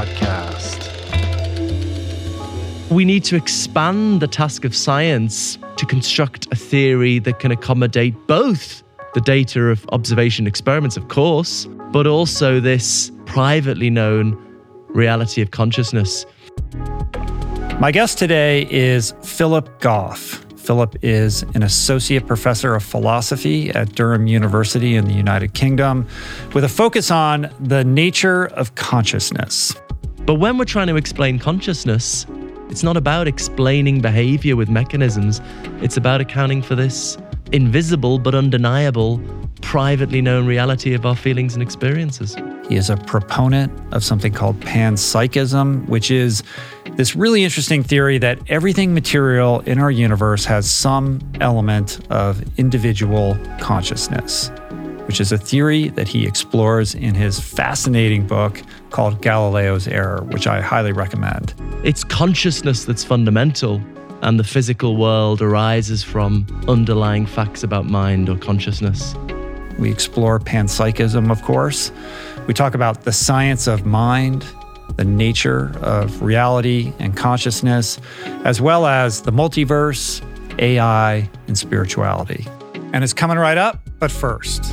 podcast. We need to expand the task of science to construct a theory that can accommodate both the data of observation experiments, of course, but also this privately known reality of consciousness. My guest today is Philip Goff. Philip is an associate professor of philosophy at Durham University in the United Kingdom with a focus on the nature of consciousness. But when we're trying to explain consciousness, it's not about explaining behavior with mechanisms, it's about accounting for this invisible but undeniable, privately known reality of our feelings and experiences. He is a proponent of something called panpsychism, which is this really interesting theory that everything material in our universe has some element of individual consciousness, which is a theory that he explores in his fascinating book called Galileo's Error, which I highly recommend. It's consciousness that's fundamental and the physical world arises from underlying facts about mind or consciousness. We explore panpsychism, of course. We talk about the science of mind, the nature of reality and consciousness, as well as the multiverse, AI, and spirituality. And it's coming right up, but first.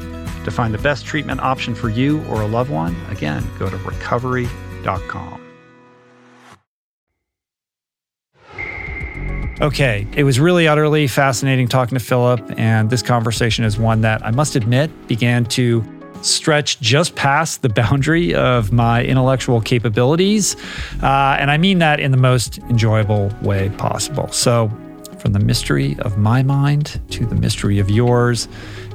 To find the best treatment option for you or a loved one, again, go to recovery.com. Okay, it was really utterly fascinating talking to Philip, and this conversation is one that I must admit began to stretch just past the boundary of my intellectual capabilities. Uh, and I mean that in the most enjoyable way possible. So, from the mystery of my mind to the mystery of yours,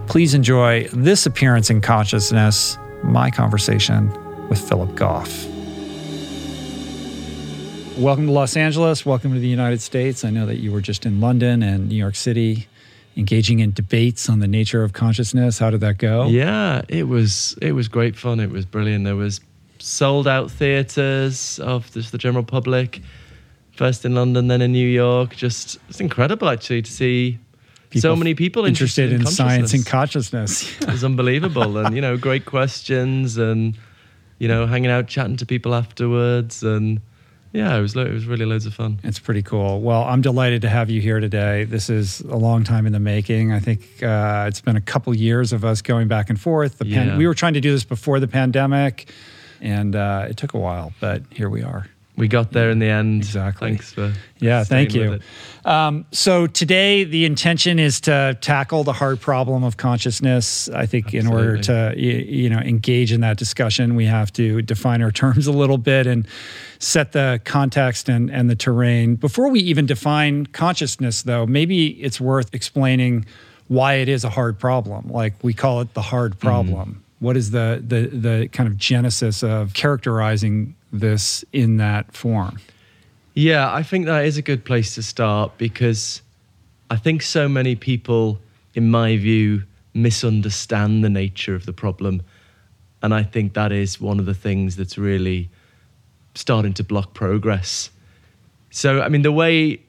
Please enjoy this appearance in consciousness, my conversation with Philip Goff. Welcome to Los Angeles. Welcome to the United States. I know that you were just in London and New York City engaging in debates on the nature of consciousness. How did that go? Yeah, it was it was great fun. It was brilliant. There was sold out theaters of just the general public. First in London, then in New York. Just it's incredible actually to see so many people interested, interested in, science and consciousness. it was unbelievable, and you know, great questions, and you know, hanging out, chatting to people afterwards, and yeah, it was it was really loads of fun. It's pretty cool. Well, I'm delighted to have you here today. This is a long time in the making. I think uh, it's been a couple years of us going back and forth. The pan- yeah. we were trying to do this before the pandemic, and uh, it took a while, but here we are we got there in the end. Exactly. Thanks for yeah, thank you. Um, so today the intention is to tackle the hard problem of consciousness. I think Absolutely. in order to you know engage in that discussion, we have to define our terms a little bit and set the context and and the terrain. Before we even define consciousness, though, maybe it's worth explaining why it is a hard problem. Like we call it the hard mm-hmm. problem. Mm. What is the the the kind of genesis of characterizing this in that form? Yeah, I think that is a good place to start because I think so many people, in my view, misunderstand the nature of the problem. And I think that is one of the things that's really starting to block progress. So, I mean, the way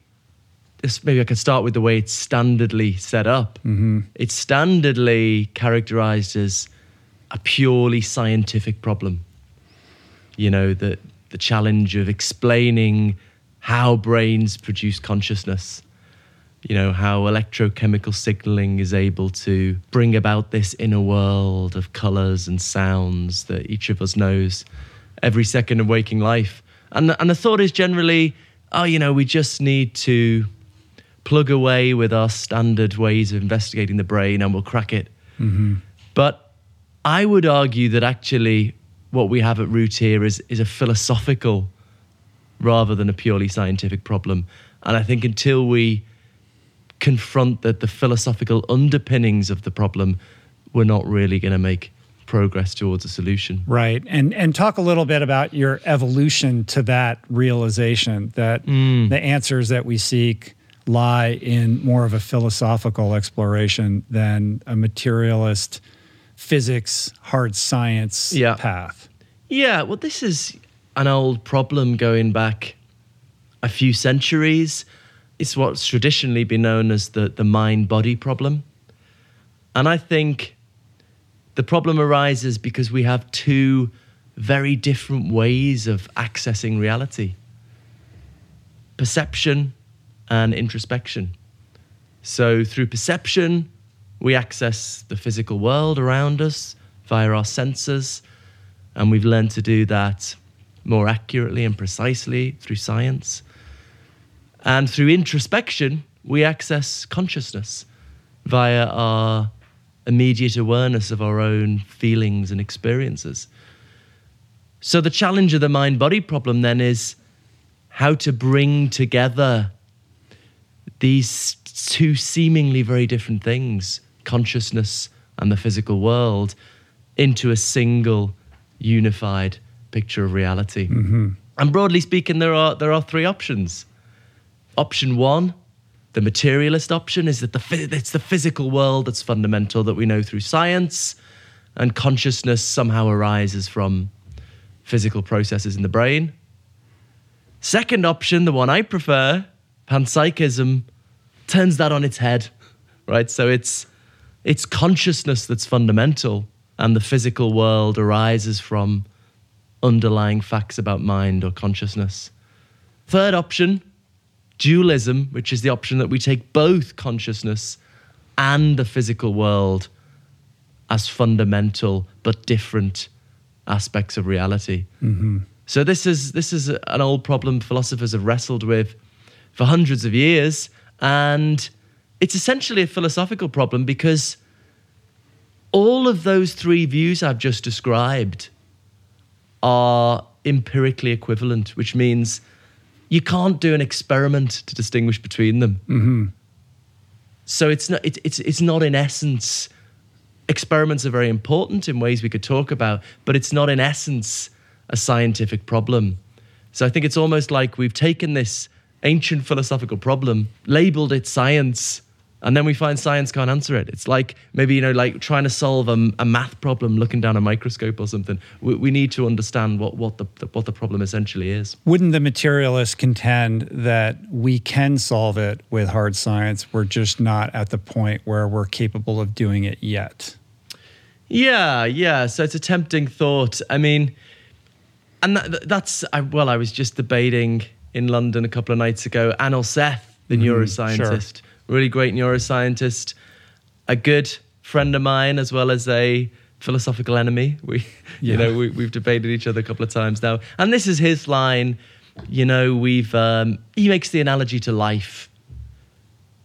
this, maybe I could start with the way it's standardly set up. Mm-hmm. It's standardly characterized as a purely scientific problem you know, the, the challenge of explaining how brains produce consciousness, you know, how electrochemical signaling is able to bring about this inner world of colors and sounds that each of us knows every second of waking life. And, and the thought is generally, oh, you know, we just need to plug away with our standard ways of investigating the brain and we'll crack it. Mm-hmm. But I would argue that actually what we have at root here is is a philosophical rather than a purely scientific problem. And I think until we confront the, the philosophical underpinnings of the problem, we're not really going to make progress towards a solution. Right. And and talk a little bit about your evolution to that realization that mm. the answers that we seek lie in more of a philosophical exploration than a materialist physics, hard science yeah. path. Yeah, well, this is an old problem going back a few centuries. It's what's traditionally been known as the, the mind body problem. And I think the problem arises because we have two very different ways of accessing reality. perception and introspection. So, through perception, we access the physical world around us via our senses, and we've learned to do that more accurately and precisely through science. And through introspection, we access consciousness via our immediate awareness of our own feelings and experiences. So, the challenge of the mind body problem then is how to bring together these two seemingly very different things, consciousness and the physical world, into a single unified picture of reality. Mm-hmm. And broadly speaking, there are, there are three options. Option one, the materialist option, is that the, it's the physical world that's fundamental that we know through science, and consciousness somehow arises from physical processes in the brain. Second option, the one I prefer, panpsychism, turns that on its head, right? So it's it's consciousness that's fundamental, and the physical world arises from underlying facts about mind or consciousness. Third option, dualism, which is the option that we take both consciousness and the physical world as fundamental but different aspects of reality. Mm-hmm. So this is this is an old problem philosophers have wrestled with for hundreds of years, and it's essentially a philosophical problem because all of those three views I've just described are empirically equivalent, which means you can't do an experiment to distinguish between them. Mm-hmm. So it's not it, it's it's not in essence. Experiments are very important in ways we could talk about, but it's not in essence a scientific problem. So I think it's almost like we've taken this ancient philosophical problem, labeled it science, and then we find science can't answer it. It's like maybe you know, like trying to solve a, a math problem looking down a microscope or something. We, we need to understand what what the, what the problem essentially is. Wouldn't the materialists contend that we can solve it with hard science? We're just not at the point where we're capable of doing it yet. Yeah, yeah. So it's a tempting thought. I mean, and that, that's I, well, I was just debating in London a couple of nights ago. Anil Seth, the Mhm, neuroscientist, really great neuroscientist, a good friend of mine as well as a philosophical enemy. We, Yeah. you know, we, we've debated each other a couple of times now, and this is his line. You know, we've um, he makes the analogy to life.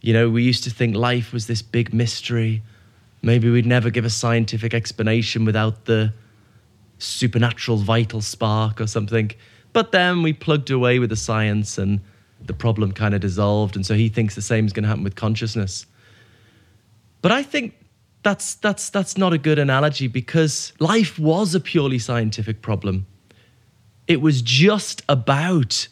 You know, we used to think life was this big mystery. Maybe we'd never give a scientific explanation without the supernatural vital spark or something. But then we plugged away with the science and the problem kind of dissolved. And so he thinks the same is going to happen with consciousness. But I think that's, that's, that's not a good analogy because life was a purely scientific problem. It was just about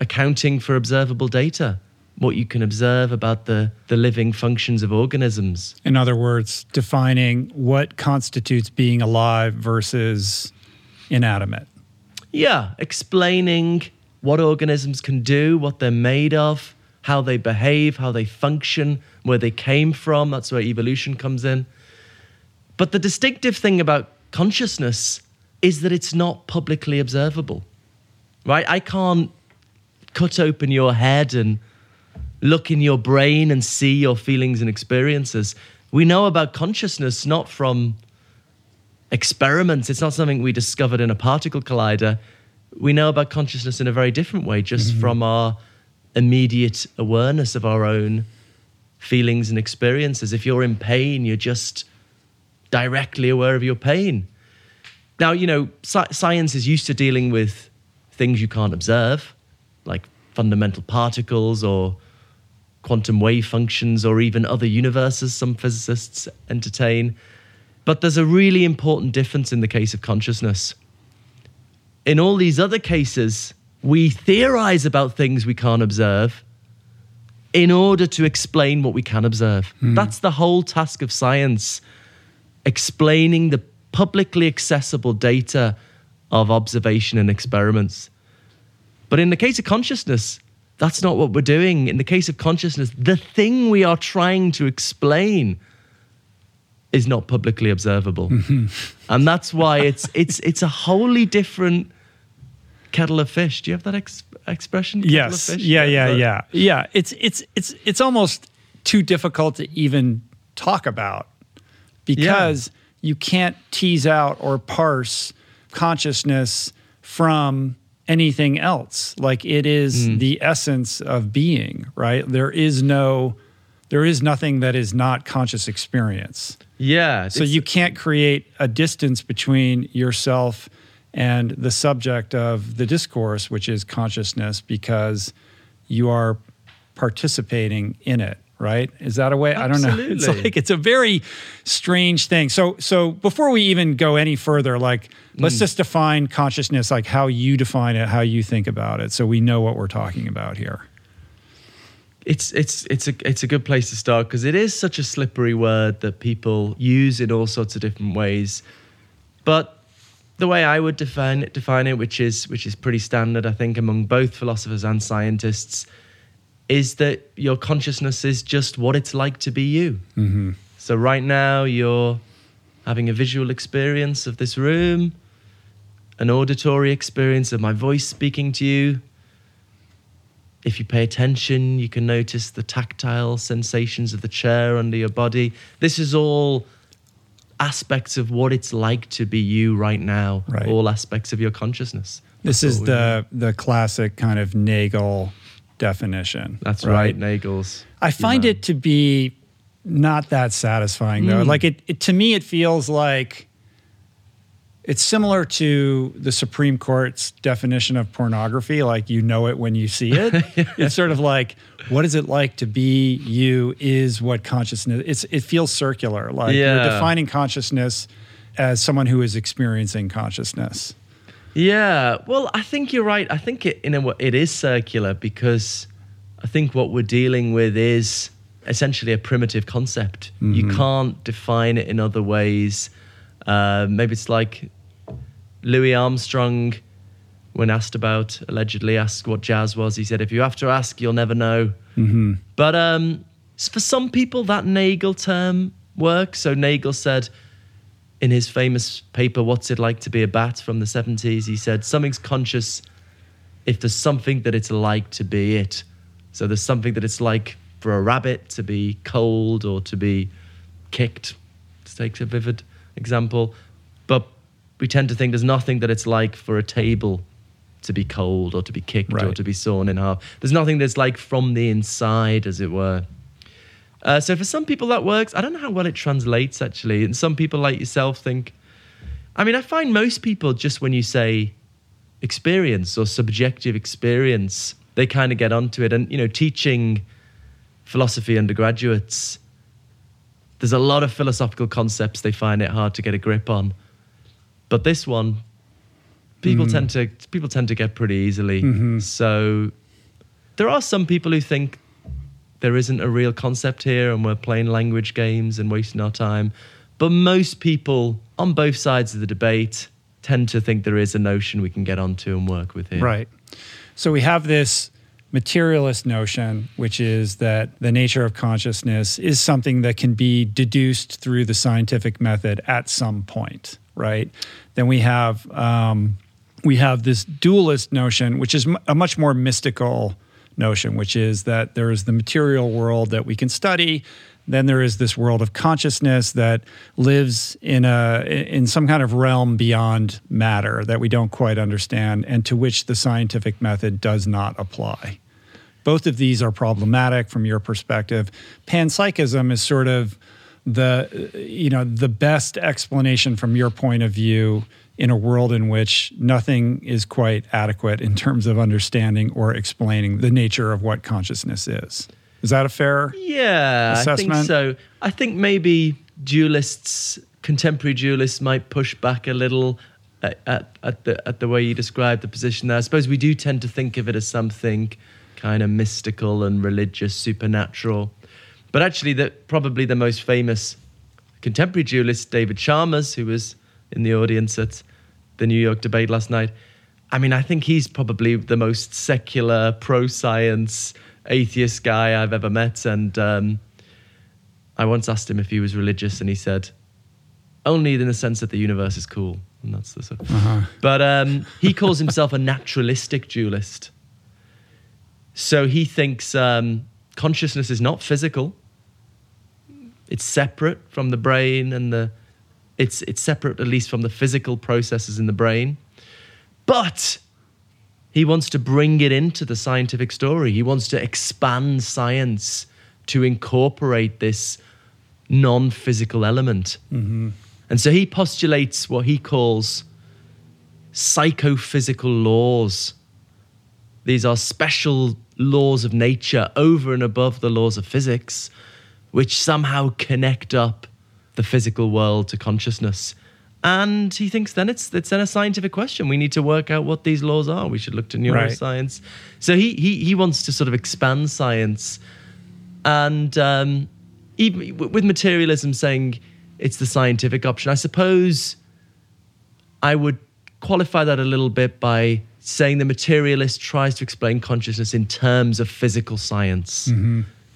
accounting for observable data, what you can observe about the, the living functions of organisms. In other words, defining what constitutes being alive versus inanimate. Yeah, explaining what organisms can do, what they're made of, how they behave, how they function, where they came from. That's where evolution comes in. But the distinctive thing about consciousness is that it's not publicly observable, right? I can't cut open your head and look in your brain and see your feelings and experiences. We know about consciousness not from experiments. It's not something we discovered in a particle collider. We know about consciousness in a very different way, just mm-hmm. from our immediate awareness of our own feelings and experiences. If you're in pain, you're just directly aware of your pain. Now, you know, sci- science is used to dealing with things you can't observe, like fundamental particles or quantum wave functions or even other universes, some physicists entertain. But there's a really important difference in the case of consciousness. In all these other cases, we theorize about things we can't observe in order to explain what we can observe. Hmm. That's the whole task of science explaining the publicly accessible data of observation and experiments. But in the case of consciousness, that's not what we're doing. In the case of consciousness, the thing we are trying to explain is not publicly observable. Mm-hmm. and that's why it's it's it's a wholly different kettle of fish. Do you have that ex- expression? Kettle yes. Of fish? Yeah, yeah, so- yeah. Yeah. It's it's it's it's almost too difficult to even talk about because you can't tease out or parse consciousness from anything else. Like it is Mm. the essence of being, right? There is no there is nothing that is not conscious experience. Yeah. So you can't create a distance between yourself and the subject of the discourse, which is consciousness, because you are participating in it. Right? Is that a way? I don't know. It's like it's a very strange thing. So, so before we even go any further, like let's mm. just define consciousness, like how you define it, how you think about it, so we know what we're talking about here. it's it's it's a it's a good place to start because it is such a slippery word that people use in all sorts of different ways. But the way I would define it, define it, which is which is pretty standard, I think, among both philosophers and scientists, is that your consciousness is just what it's like to be you. Mm-hmm. So right now you're having a visual experience of this room, an auditory experience of my voice speaking to you. If you pay attention, you can notice the tactile sensations of the chair under your body. This is all aspects of what it's like to be you right now. Right. All aspects of your consciousness. This is what we the the classic kind of Nagel definition. That's right, Nagel's. I find Yeah. it to be not that satisfying though. Mm. Like it, it to me it feels like it's similar to the Supreme Court's definition of pornography, like you know it when you see it. It's sort of like what is it like to be you is what consciousness it's it feels circular. Like you're defining consciousness as someone who is experiencing consciousness. Yeah, well, I think you're right. I think it in a way it is circular because I think what we're dealing with is essentially a primitive concept. You can't define it in other ways. Uh, maybe it's like Louis Armstrong, when asked about allegedly asked what jazz was, he said, "If you have to ask, you'll never know." But um, for some people, that Nagel term works. So Nagel said in his famous paper, What's It Like to Be a Bat from the 70s, he said, Something's conscious if there's something that it's like to be it. So there's something that it's like for a rabbit to be cold or to be kicked, to take a vivid example. We tend to think there's nothing that it's like for a table to be cold or to be kicked or to be sawn in half. There's nothing that's like from the inside, as it were. Uh, so for some people that works. I don't know how well it translates actually. And some people like yourself think. I mean, I find most people just when you say experience or subjective experience, they kind of get onto it. And you know, teaching philosophy undergraduates, there's a lot of philosophical concepts they find it hard to get a grip on. But this one, people hmm. tend to people tend to get pretty easily. Mm-hmm. So there are some people who think there isn't a real concept here and we're playing language games and wasting our time. But most people on both sides of the debate tend to think there is a notion we can get onto and work with here. Right. So we have this materialist notion, which is that the nature of consciousness is something that can be deduced through the scientific method at some point, right? Then we have um, we have this dualist notion, which is a much more mystical notion, which is that there is the material world that we can study. Then there is this world of consciousness that lives in a in some kind of realm beyond matter that we don't quite understand, and to which the scientific method does not apply. Both of these are problematic from your perspective. Panpsychism is sort of the you know the best explanation from your point of view in a world in which nothing is quite adequate in terms of understanding or explaining the nature of what consciousness is. Is that a fair? Yeah, I think assessment? so. I think maybe dualists, contemporary dualists, might push back a little at, at, at the at the way you described the position there. I suppose we do tend to think of it as something kind of mystical and religious, supernatural. But actually, the, probably the most famous contemporary dualist, David Chalmers, who was in the audience at the New York debate last night. I mean, I think he's probably the most secular, pro science, atheist guy I've ever met. And um, I once asked him if he was religious, and he said, only in the sense that the universe is cool. and that's the sort. But um, he calls himself a naturalistic dualist. So he thinks um, consciousness is not physical. It's separate from the brain and the. It's it's separate at least from the physical processes in the brain, but he wants to bring it into the scientific story. He wants to expand science to incorporate this non physical element. Mm-hmm. And so he postulates what he calls psychophysical laws. These are special laws of nature over and above the laws of physics, which somehow connect up the physical world to consciousness. And he thinks then it's it's then a scientific question. We need to work out what these laws are. We should look to Right. neuroscience. So he he he wants to sort of expand science and um, even with materialism saying it's the scientific option, I suppose I would qualify that a little bit by saying the materialist tries to explain consciousness in terms of physical science,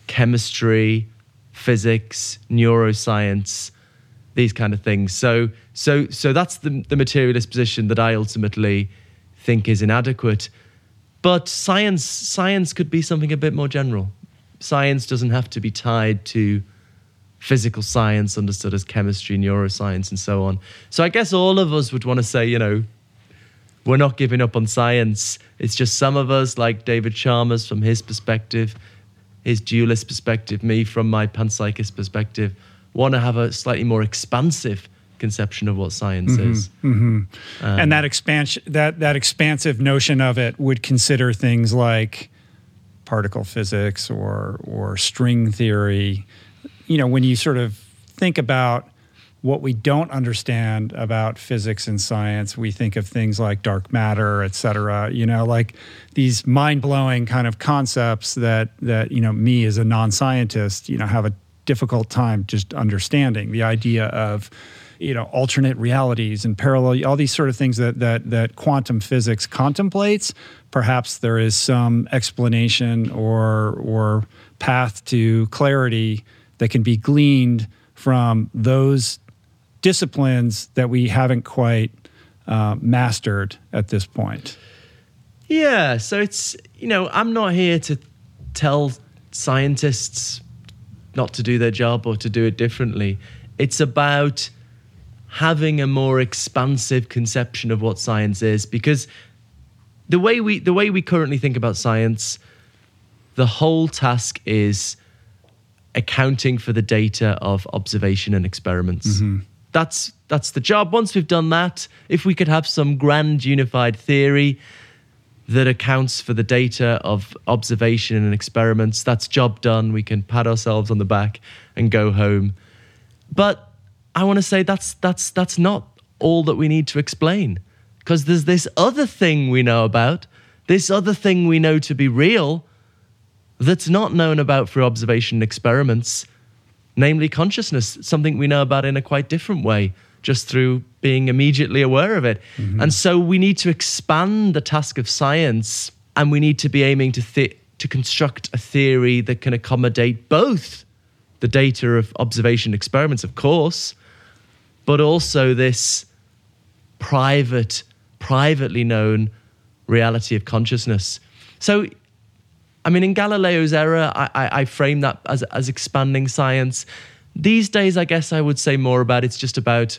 chemistry, physics, neuroscience, these kind of things. So, so, so that's the, the materialist position that I ultimately think is inadequate. But science, science could be something a bit more general. Science doesn't have to be tied to physical science, understood as chemistry, neuroscience, and so on. So I guess all of us would want to say, you know, we're not giving up on science. It's just some of us, like David Chalmers from his perspective, his dualist perspective, me from my panpsychist perspective, want to have a slightly more expansive conception of what science mm-hmm, is. Mm-hmm. and um, that expansion that that expansive notion of it would consider things like particle physics or or string theory. You know when you sort of think about what we don't understand about physics and science we think of things like dark matter et cetera. You know like these mind-blowing kind of concepts that that you know me as a non-scientist you know have a difficult time just understanding. The idea of you know alternate realities and parallel all these sort of things that that that quantum physics contemplates. Perhaps there is some explanation or or path to clarity that can be gleaned from those disciplines that we haven't quite uh, mastered at this point Yeah, so it's you know I'm not here to tell scientists not to do their job or to do it differently. It's about having a more expansive conception of what science is because the way we the way we currently think about science the whole task is accounting for the data of observation and experiments. That's that's the job. Once we've done that, if we could have some grand unified theory that accounts for the data of observation and experiments, that's job done. We can pat ourselves on the back and go home. But I want to say that's that's that's not all that we need to explain because there's this other thing we know about, this other thing we know to be real that's not known about through observation and experiments, namely consciousness, something we know about in a quite different way, just through being immediately aware of it. Mm-hmm. And so we need to expand the task of science and we need to be aiming to, th- to construct a theory that can accommodate both the data of observation experiments, of course, but also this private, privately known reality of consciousness. So I mean, in Galileo's Error, I, I, I frame that as, as expanding science. These days, I guess I would say more about it's just about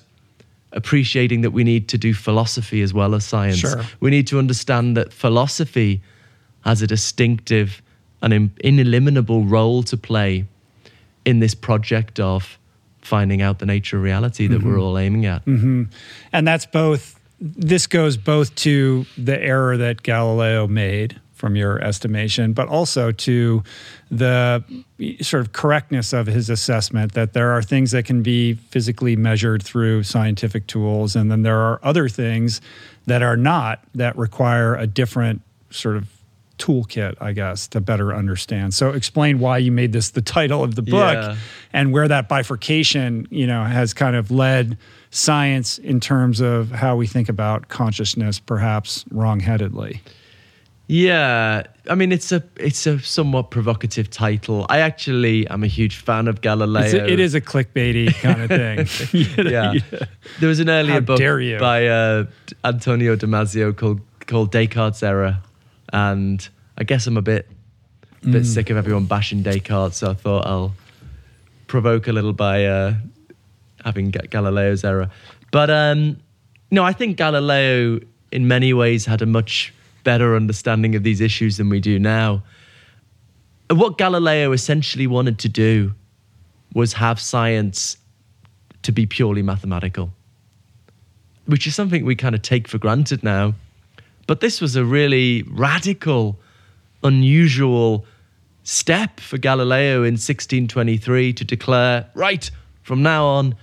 appreciating that we need to do philosophy as well as science. Sure. We need to understand that philosophy has a distinctive and ineliminable role to play in this project of finding out the nature of reality that we're mm-hmm. all aiming at. Mm-hmm. and that's both this goes both to the error that galileo made from your estimation but also to the sort of correctness of his assessment that there are things that can be physically measured through scientific tools and then there are other things that are not that require a different sort of toolkit i guess to better understand so explain why you made this the title of the book Yeah. and where that bifurcation, you know, has kind of led science in terms of how we think about consciousness, perhaps wrongheadedly. Yeah, I mean it's a it's a somewhat provocative title. I actually am a huge fan of Galileo. It's a, it is a clickbaity kind of thing. yeah. There was an earlier How book by uh, Antonio Damasio called called Descartes' Error, and I guess I'm a bit Mm. bit sick of everyone bashing Descartes, so I thought I'll provoke a little by uh, having Galileo's error. But um, no, I think Galileo in many ways had a much better understanding of these issues than we do now. And What Galileo essentially wanted to do was have science to be purely mathematical, which is something we kind of take for granted now. But this was a really radical, unusual step for Galileo in 1623 to declare, right, from now on,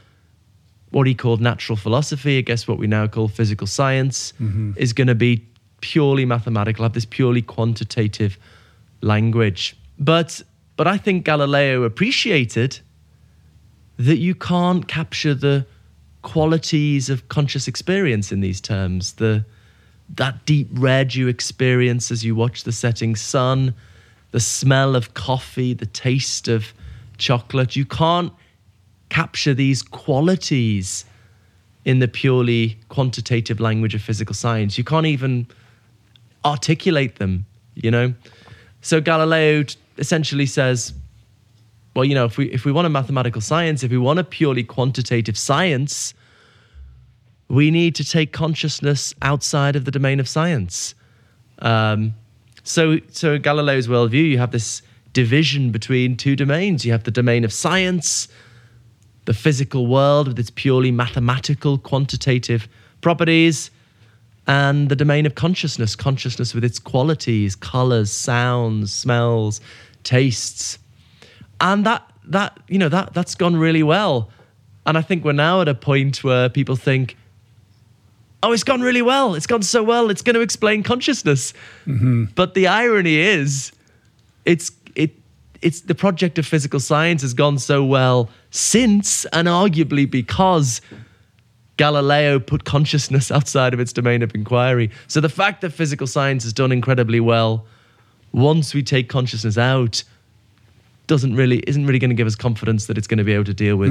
what he called natural philosophy, I guess what we now call physical science, mm-hmm. is going to be purely mathematical, have this purely quantitative language. But but I think Galileo appreciated that you can't capture the qualities of conscious experience in these terms. The that deep red you experience as you watch the setting sun, the smell of coffee, the taste of chocolate. You can't capture these qualities in the purely quantitative language of physical science. You can't even articulate them, you know? So Galileo essentially says, well, you know, if we if we want a mathematical science, if we want a purely quantitative science, we need to take consciousness outside of the domain of science. Um, so, so Galileo's worldview, you have this division between two domains. You have the domain of science, the physical world with its purely mathematical, quantitative properties, and the domain of consciousness, consciousness with its qualities, colors, sounds, smells, tastes. And that that you know that that's gone really well. And I think we're now at a point where people think, oh, it's gone really well. It's gone so well. It's going to explain consciousness. Mm-hmm. But the irony is, it's it it's the project of physical science has gone so well since, and arguably because Galileo put consciousness outside of its domain of inquiry. So the fact that physical science has done incredibly well, once we take consciousness out, doesn't really isn't really going to give us confidence that it's going to be able to deal with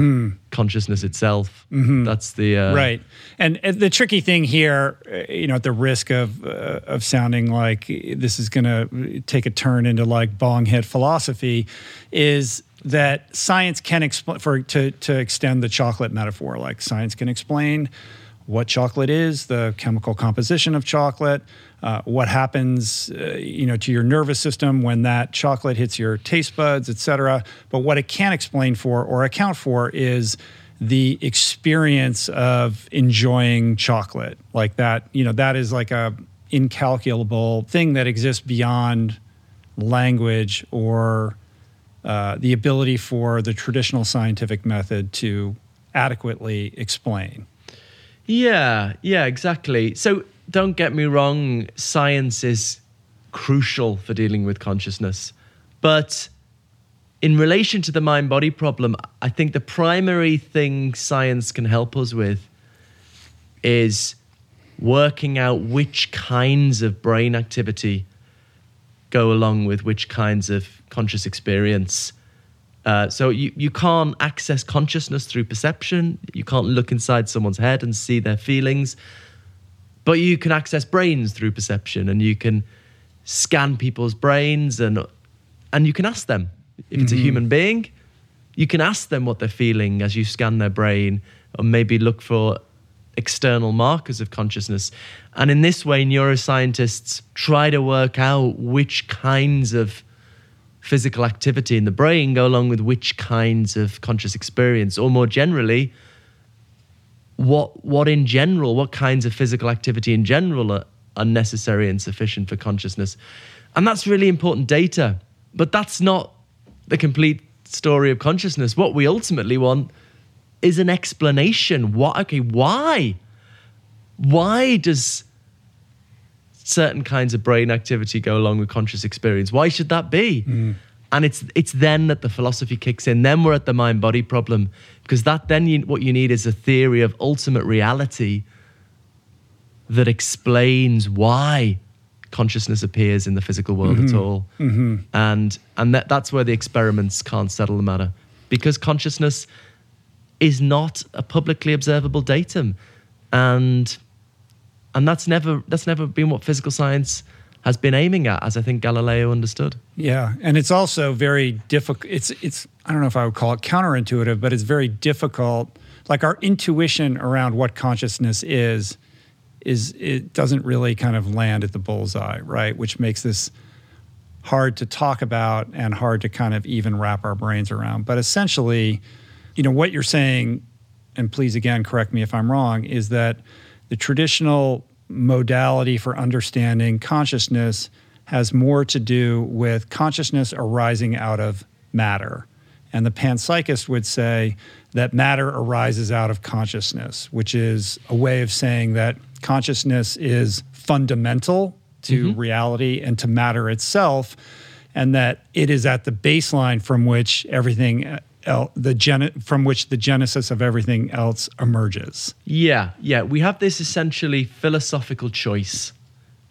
consciousness itself. That's the uh, right and the tricky thing here uh, you know at the risk of uh, of sounding like this is going to take a turn into like bonghead philosophy is that science can explain for to to extend the chocolate metaphor like science can explain what chocolate is the chemical composition of chocolate uh, what happens uh, you know to your nervous system when that chocolate hits your taste buds etc but what it can't explain for or account for is the experience of enjoying chocolate. Like that you know that is like a incalculable thing that exists beyond language or uh, the ability for the traditional scientific method to adequately explain Yeah, yeah, exactly. So don't get me wrong, science is crucial for dealing with consciousness. But in relation to the mind body problem, I think the primary thing science can help us with is working out which kinds of brain activity go along with which kinds of conscious experience. Uh, so you, you can't access consciousness through perception. You can't look inside someone's head and see their feelings. But you can access brains through perception and you can scan people's brains and and you can ask them. If it's a human being, you can ask them what they're feeling as you scan their brain or maybe look for external markers of consciousness. And in this way, neuroscientists try to work out which kinds of physical activity in the brain go along with which kinds of conscious experience, or more generally, what what in general, what kinds of physical activity in general are, are necessary and sufficient for consciousness. And that's really important data. But that's not the complete story of consciousness. What we ultimately want is an explanation. What okay, why? Why does certain kinds of brain activity go along with conscious experience? Why should that be? And it's it's then that the philosophy kicks in. Then we're at the mind body problem because that then you, what you need is a theory of ultimate reality that explains why consciousness appears in the physical world Mm-hmm. at all. And and that, that's where the experiments can't settle the matter because consciousness is not a publicly observable datum, and and that's never that's never been what physical science has been aiming at, as I think Galileo understood. Yeah, and it's also very difficult. It's it's I don't know if I would call it counterintuitive, but it's very difficult. Like our intuition around what consciousness is, is it doesn't really kind of land at the bullseye, right? Which makes this hard to talk about and hard to kind of even wrap our brains around. But essentially, you know what you're saying, and please again correct me if I'm wrong, is that the traditional modality for understanding consciousness has more to do with consciousness arising out of matter. And the panpsychist would say that matter arises out of consciousness, which is a way of saying that consciousness is fundamental to mm-hmm. reality and to matter itself, and that it is at the baseline from which everything el- the gen- from which the genesis of everything else emerges. Yeah, yeah. We have this essentially philosophical choice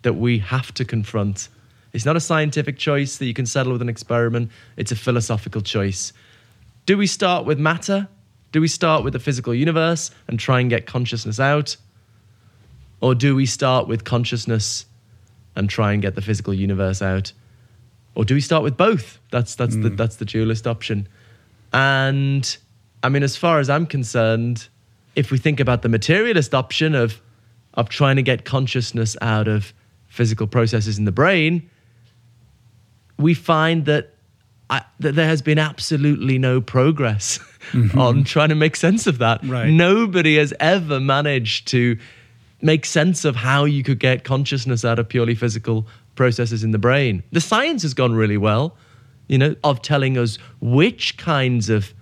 that we have to confront. It's not a scientific choice that you can settle with an experiment, it's a philosophical choice. Do we start with matter? Do we start with the physical universe and try and get consciousness out? Or do we start with consciousness and try and get the physical universe out? Or do we start with both? That's that's the mm. that's the dualist option. And I mean, as far as I'm concerned, if we think about the materialist option of of trying to get consciousness out of physical processes in the brain, we find that I, that there has been absolutely no progress mm-hmm. on trying to make sense of that. Right. Nobody has ever managed to make sense of how you could get consciousness out of purely physical processes in the brain. The science has gone really well, you know, of telling us which kinds of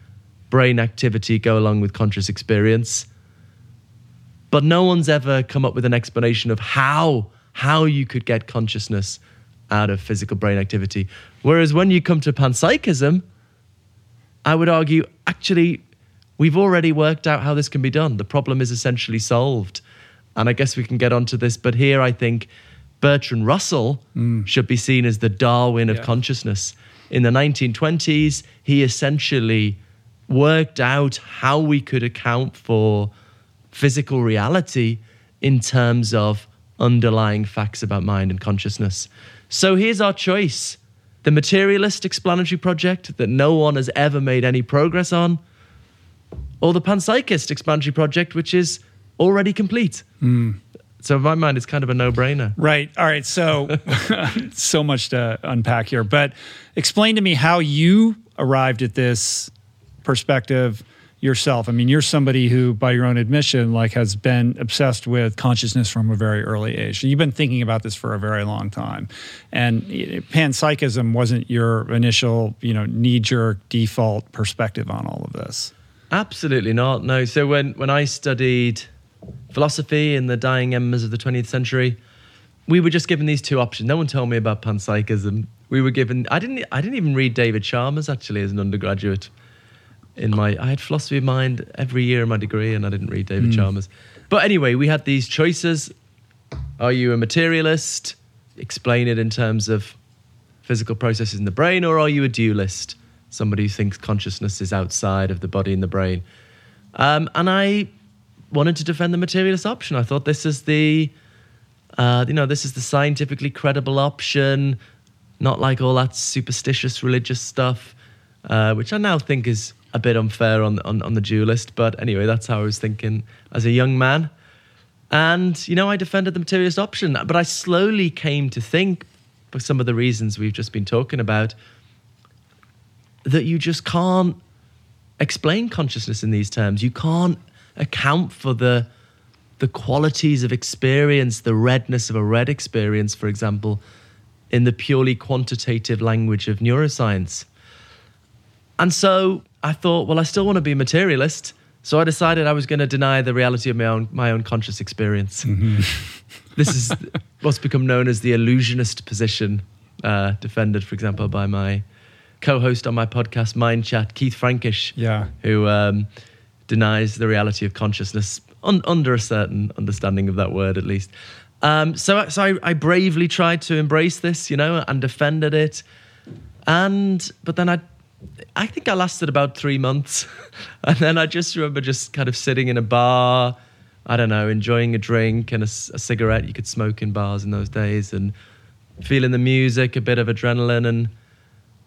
brain activity go along with conscious experience. But no one's ever come up with an explanation of how how you could get consciousness out of physical brain activity. Whereas when you come to panpsychism, I would argue actually we've already worked out how this can be done. The problem is essentially solved. And I guess we can get onto this, but here I think Bertrand Russell hmm. should be seen as the Darwin of Yeah. consciousness. In the 1920s, he essentially worked out how we could account for physical reality in terms of underlying facts about mind and consciousness. So here's our choice the materialist explanatory project that no one has ever made any progress on, or the panpsychist explanatory project, which is already complete. Hmm. So, in my mind, it's kind of a no brainer. Right. All right. So, so much to unpack here. But explain to me how you arrived at this perspective yourself. I mean, you're somebody who, by your own admission, like has been obsessed with consciousness from a very early age. You've been thinking about this for a very long time, and panpsychism wasn't your initial, you know, knee-jerk default perspective on all of this. Absolutely not. No. So when when I studied philosophy in the dying embers of the 20th century, we were just given these two options. No one told me about panpsychism. We were given. I didn't. I didn't even read David Chalmers actually as an undergraduate. In my, I had philosophy of mind every year in my degree, and I didn't read David Chalmers. But anyway, we had these choices. Are you a materialist? Explain it in terms of physical processes in the brain, or are you a dualist? Somebody who thinks consciousness is outside of the body and the brain. Um, and I wanted to defend the materialist option. I thought this is the, uh, you know, this is the scientifically credible option, not like all that superstitious religious stuff, uh, which I now think is a bit unfair on, on on the dualist. But anyway, that's how I was thinking as a young man. And, you know, I defended the materialist option, but I slowly came to think, for some of the reasons we've just been talking about, that you just can't explain consciousness in these terms. You can't account for the the qualities of experience, the redness of a red experience, for example, in the purely quantitative language of neuroscience. And so I thought, well, I still want to be a materialist. So I decided I was going to deny the reality of my own my own conscious experience. this is what's become known as the illusionist position, uh, defended, for example, by my co-host on my podcast, Mind Chat, Keith Frankish, Yeah. who um, denies the reality of consciousness un- under a certain understanding of that word, at least. Um, so so I, I bravely tried to embrace this, you know, and defended it. And but then I I think I lasted about three months. and then I just remember just kind of sitting in a bar, I don't know, enjoying a drink and a, a, cigarette. You could smoke in bars in those days and feeling the music, a bit of adrenaline, and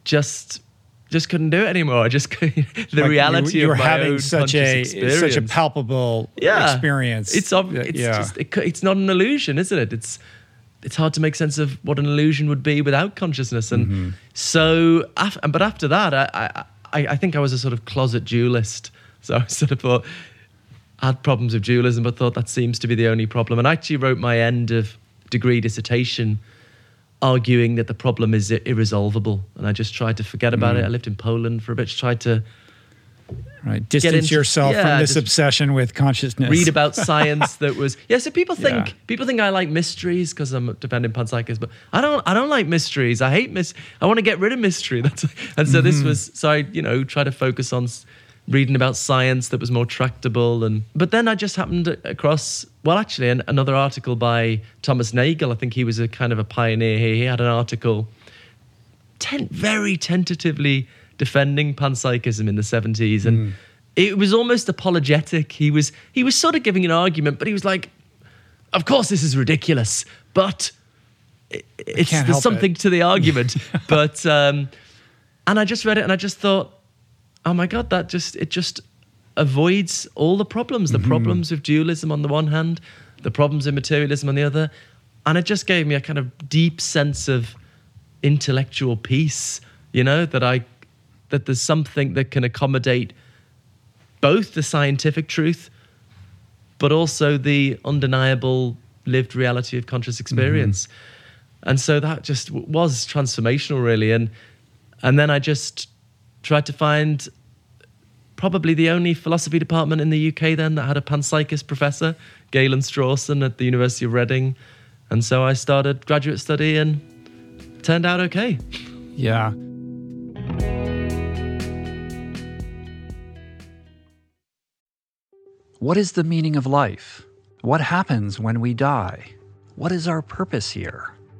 just just couldn't do it anymore. I just the like reality you, you of having such a experience. such a palpable yeah. experience. It's ob- it's yeah. just it, it's not an illusion, isn't it? It's it's hard to make sense of what an illusion would be without consciousness. And mm-hmm. so, af- but after that, I, I, I think I was a sort of closet dualist. So I sort of thought, I had problems with dualism, but thought that seems to be the only problem. And I actually wrote my end of degree dissertation arguing that the problem is irresolvable. And I just tried to forget about mm. it. I lived in Poland for a bit, tried to Right. Distance into, yourself yeah, from this obsession with consciousness. Read about science that was yeah. So people think yeah. people think I like mysteries because I'm defending panpsychism, but I don't. I don't like mysteries. I hate mis. I want to get rid of mystery. That's and so mm-hmm. this was so I you know try to focus on reading about science that was more tractable and but then I just happened across well actually an, another article by Thomas Nagel. I think he was a kind of a pioneer here. He had an article, ten, very tentatively defending panpsychism in the 70s and mm. it was almost apologetic he was he was sort of giving an argument but he was like of course this is ridiculous but it, it's there's something it. to the argument but um, and i just read it and i just thought oh my god that just it just avoids all the problems the mm-hmm. problems of dualism on the one hand the problems of materialism on the other and it just gave me a kind of deep sense of intellectual peace you know that i that there's something that can accommodate both the scientific truth, but also the undeniable lived reality of conscious experience. Mm-hmm. And so that just was transformational, really. And and then I just tried to find probably the only philosophy department in the UK then that had a panpsychist professor, Galen Strawson at the University of Reading. And so I started graduate study and turned out okay. Yeah. What is the meaning of life? What happens when we die? What is our purpose here?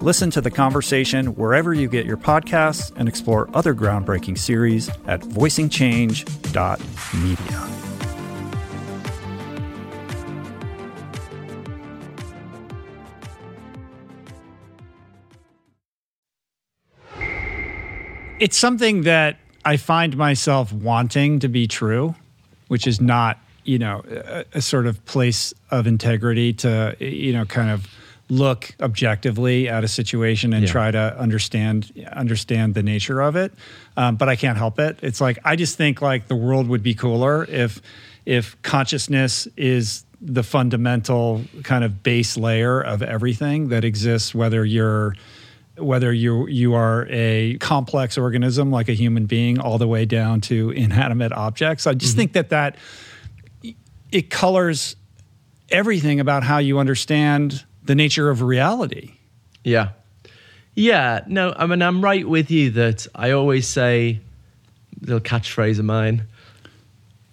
Listen to the conversation wherever you get your podcasts and explore other groundbreaking series at voicingchange.media. It's something that I find myself wanting to be true, which is not, you know, a, a sort of place of integrity to, you know, kind of look objectively at a situation and Yeah. try to understand understand the nature of it. Um, but I can't help it. It's like I just think like the world would be cooler if if consciousness is the fundamental kind of base layer of everything that exists, whether you're whether you you are a complex organism like a human being, all the way down to inanimate objects. I just think that that it colors everything about how you understand the nature of reality. Yeah. Yeah. No, I mean, I'm right with you that I always say, little catchphrase of mine,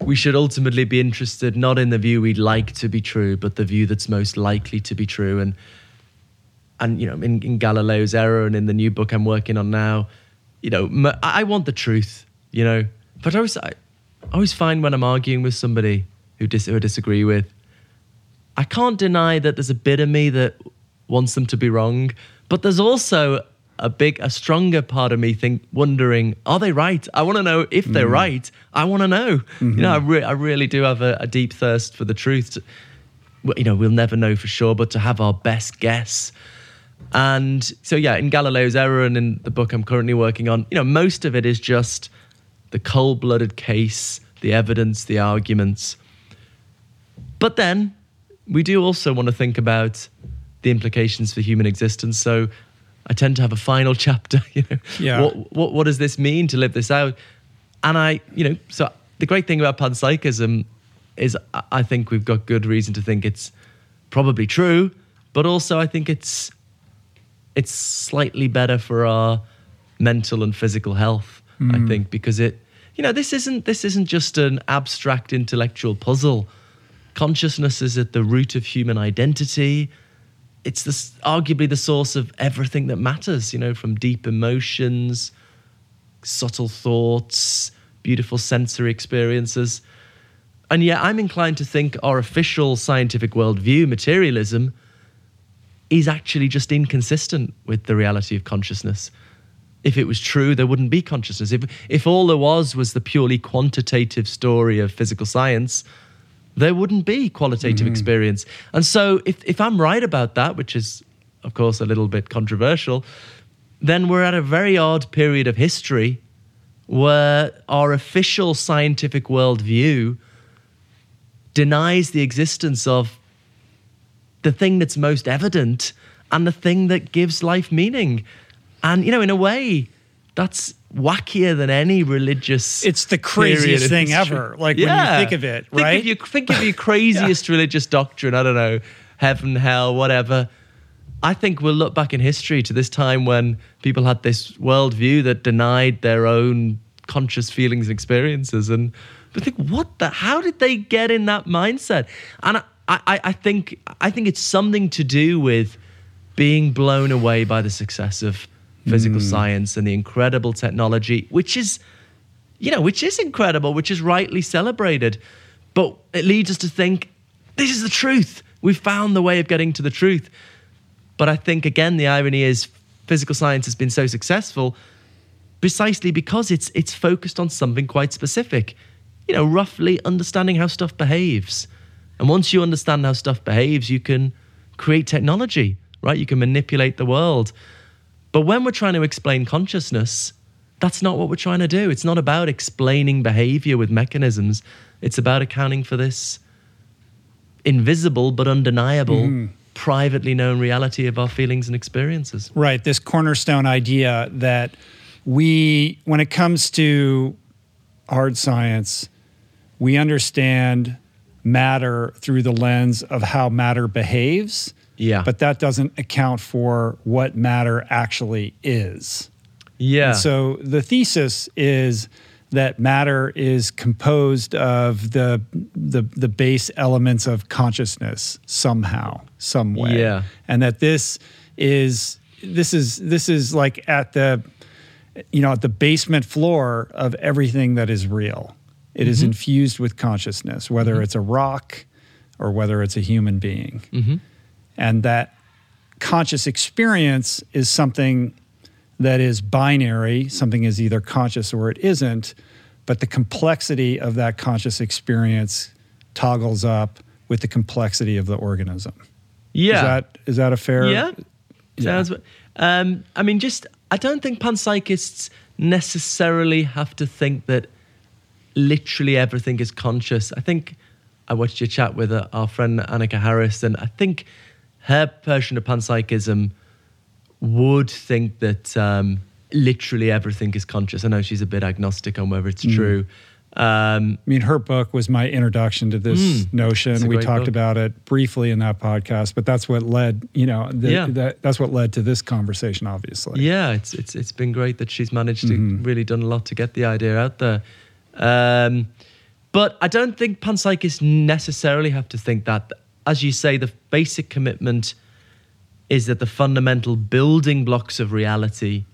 we should ultimately be interested not in the view we'd like to be true, but the view that's most likely to be true. And, and you know, in, in Galileo's error and in the new book I'm working on now, you know, I want the truth, you know, but I always, I always find when I'm arguing with somebody who, dis- who I disagree with, I can't deny that there's a bit of me that wants them to be wrong, but there's also a big, a stronger part of me think wondering, are they right? I want to know if they're mm. right. I want to know. You know, I, mm-hmm. re- I really do have a, a deep thirst for the truth. To- you know, we'll never know for sure, but to have our best guess. And so, yeah, in Galileo's Error and in the book I'm currently working on, you know, most of it is just the cold blooded case, the evidence, the arguments. But then we do also want to think about the implications for human existence. So I tend to have a final chapter, you know, Yeah. what, what, what does this mean to live this out? And I, you know, so the great thing about panpsychism is I- I think we've got good reason to think it's probably true, but also I think it's it's slightly better for our mental and physical health. I hmm. think because it, you know, this isn't this isn't just an abstract intellectual puzzle. Consciousness is at the root of human identity. It's this, arguably the source of everything that matters. You know, from deep emotions, subtle thoughts, beautiful sensory experiences. And yet, I'm inclined to think our official scientific worldview, materialism, is actually just inconsistent with the reality of consciousness. If it was true, there wouldn't be consciousness. If, if all there was was the purely quantitative story of physical science, there wouldn't be qualitative mm-hmm. experience. And so, if, if I'm right about that, which is, of course, a little bit controversial, then we're at a very odd period of history where our official scientific worldview denies the existence of the thing that's most evident and the thing that gives life meaning. And, you know, in a way, that's wackier than any religious. It's the craziest thing history. ever. Like when you think of it, Think right? Of your, think of your craziest religious doctrine. I don't know, heaven, hell, whatever. I think we'll look back in history to this time when people had this worldview that denied their own conscious feelings and experiences, and but think, what the? How did they get in that mindset? And I, I, I think, I think it's something to do with being blown away by the success of physical hmm. science and the incredible technology, which is, you know, which is incredible, which is rightly celebrated. But it leads us to think, this is the truth. We've found the way of getting to the truth. But I think, again, the irony is physical science has been so successful precisely because it's, it's focused on something quite specific. You know, roughly understanding how stuff behaves. And once you understand how stuff behaves, you can create technology, right? You can manipulate the world. But when we're trying to explain consciousness, that's not what we're trying to do. It's not about explaining behavior with mechanisms. It's about accounting for this invisible but undeniable, hmm. privately known reality of our feelings and experiences. Right. This cornerstone idea that we, when it comes to hard science, we understand matter through the lens of how matter behaves. Yeah. But that doesn't account for what matter actually is. Yeah. So the thesis is that matter is composed of the, the the base elements of consciousness somehow, some way. Yeah. And that this is this is this is like at the you know at the basement floor of everything that is real. It is mm-hmm. infused with consciousness, whether mm-hmm. it's a rock or whether it's a human being. Mm-hmm. And that conscious experience is something that is binary. Something is either conscious or it isn't. But the complexity of that conscious experience toggles up with the complexity of the organism. Yeah. Is that is that a fair? Yeah. Sounds. Um, I mean, just I don't think panpsychists necessarily have to think that literally everything is conscious. I think I watched your chat with uh, our friend Annaka Harris, and I think her version of panpsychism would think that um, literally everything is conscious. I know she's a bit agnostic on whether it's Mm. true. Um, I mean, her book was my introduction to this Mm. Notion. We talked book. about it briefly in that podcast, but that's what led, you know, the, Yeah. that, that's what led to this conversation, obviously. Yeah, it's it's it's been great that she's managed to Mm-hmm. really done a lot to get the idea out there. Um, but I don't think panpsychists necessarily have to think that. As you say, the basic commitment is that the fundamental building blocks of reality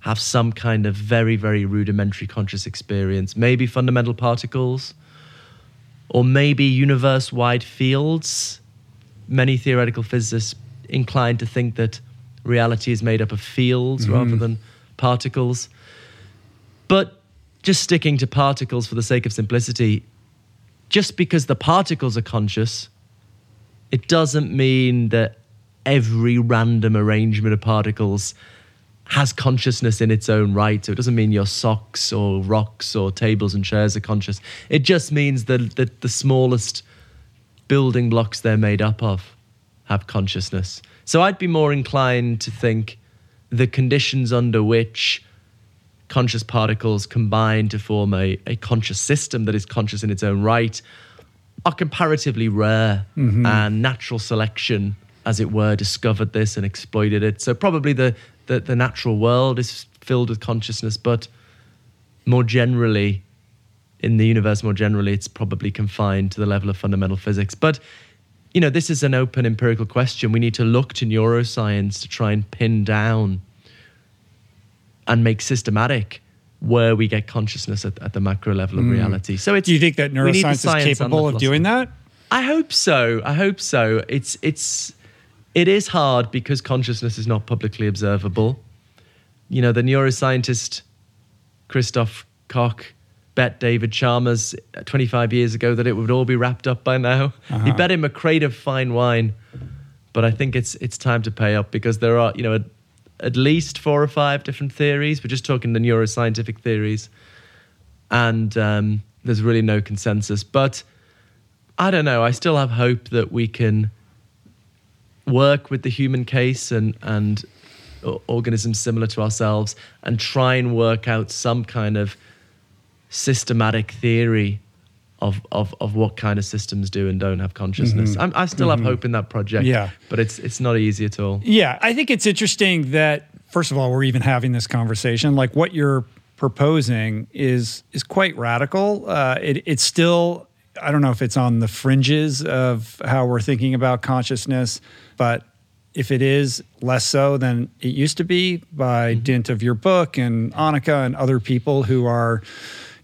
have some kind of very, very rudimentary conscious experience. Maybe fundamental particles, or maybe universe wide fields. Many theoretical physicists inclined to think that reality is made up of fields mm-hmm. rather than particles. But just sticking to particles for the sake of simplicity, just because the particles are conscious, it doesn't mean that every random arrangement of particles has consciousness in its own right. So it doesn't mean your socks or rocks or tables and chairs are conscious. It just means that, that the smallest building blocks they're made up of have consciousness. So I'd be more inclined to think the conditions under which conscious particles combine to form a, a conscious system that is conscious in its own right are comparatively rare mm-hmm. and natural selection as it were discovered this and exploited it. So probably the, the the natural world is filled with consciousness but more generally in the universe more generally it's probably confined to the level of fundamental physics. But you know this is an open empirical question. We need to look to neuroscience to try and pin down and make systematic where we get consciousness at, at the macro level of hmm. reality. So it's Do you think that neuroscience is science and the capable of doing that? I hope so. I hope so. It's it's it is hard because consciousness is not publicly observable. You know, the neuroscientist Christoph Koch bet David Chalmers 25 years ago that it would all be wrapped up by now. He uh-huh. bet him a crate of fine wine, but I think it's it's time to pay up because there are you know at, least four or five different theories. We're just talking the neuroscientific theories, and um, there's really no consensus. But I don't know. I still have hope that we can work with the human case and and organisms similar to ourselves and try and work out some kind of systematic theory of, of, of what kind of systems do and don't have consciousness. Mm-hmm. I'm, I still have mm-hmm. hope in that project, Yeah. but it's it's not easy at all. Yeah, I think it's interesting that first of all we're even having this conversation. Like what you're proposing is is quite radical. Uh, it, it's still I don't know if it's on the fringes of how we're thinking about consciousness, but if it is less so than it used to be by mm-hmm. dint of your book and Annaka and other people who are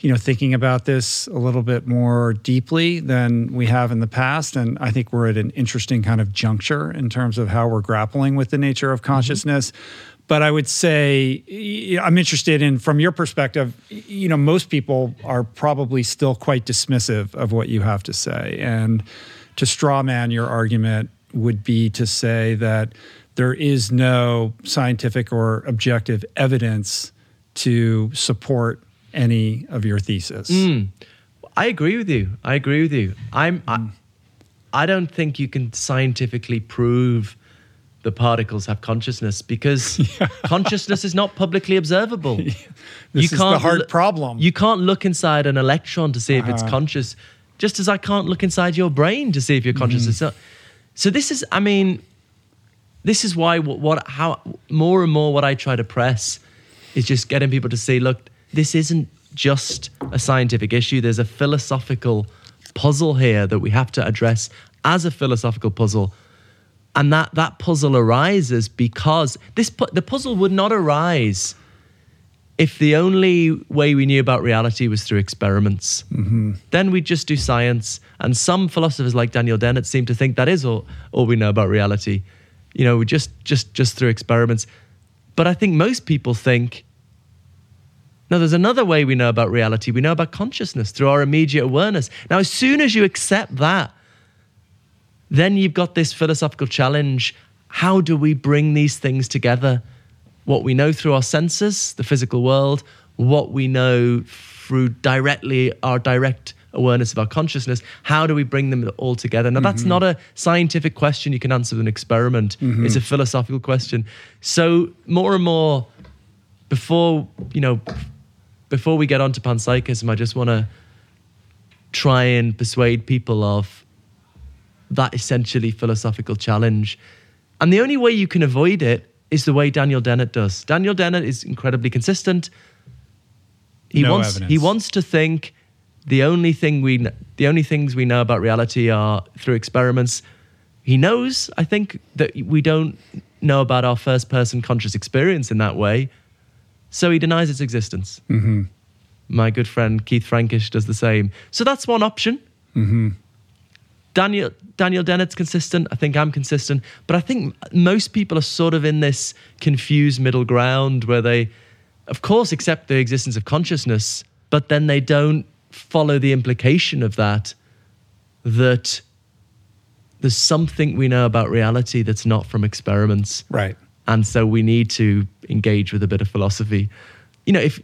you know thinking about this a little bit more deeply than we have in the past. And i think we're at an interesting kind of juncture in terms of how we're grappling with the nature of mm-hmm. consciousness. But i would say I'm interested in from your perspective you know most people are probably still quite dismissive of what you have to say. And to straw man your argument would be to say that there is no scientific or objective evidence to support any of your thesis. I agree with you. I agree with you. I'm. I, I don't think you can scientifically prove the particles have consciousness because consciousness is not publicly observable. This is the hard problem. You can't look inside an electron to see if it's Uh-huh. conscious, just as I can't look inside your brain to see if you're conscious. Mm-hmm. So, so this is. I mean, this is why what, what how more and more what I try to press is just getting people to see look this isn't just a scientific issue there's a philosophical puzzle here that we have to address as a philosophical puzzle and that that puzzle arises because this the puzzle would not arise if the only way we knew about reality was through experiments, mm-hmm. then we'd just do science. And some philosophers like Daniel Dennett seem to think that is all, all we know about reality. You know, just just just through experiments. But I think most people think no, there's another way we know about reality. We know about consciousness through our immediate awareness. Now, as soon as you accept that, then you've got this philosophical challenge. How do we bring these things together? What we know through our senses, the physical world, what we know through directly our direct awareness of our consciousness. How do we bring them all together? Now, that's mm-hmm. not a scientific question you can answer with an experiment. Mm-hmm. It's a philosophical question. So, more and more, before you know, before we get on to panpsychism, I just want to try and persuade people of that essentially philosophical challenge. And the only way you can avoid it is the way Daniel Dennett does. Daniel Dennett is incredibly consistent. He No wants evidence. he wants to think the only thing we the only things we know about reality are through experiments. He knows, I think, that we don't know about our first person conscious experience in that way. So he denies its existence. Mm-hmm. My good friend Keith Frankish does the same. So that's one option. Daniel Daniel Dennett's consistent. I think I'm consistent, but I think most people are sort of in this confused middle ground where they, of course, accept the existence of consciousness, but then they don't follow the implication of that. That there's something we know about reality that's not from experiments, Right. And so we need to engage with a bit of philosophy. You know, if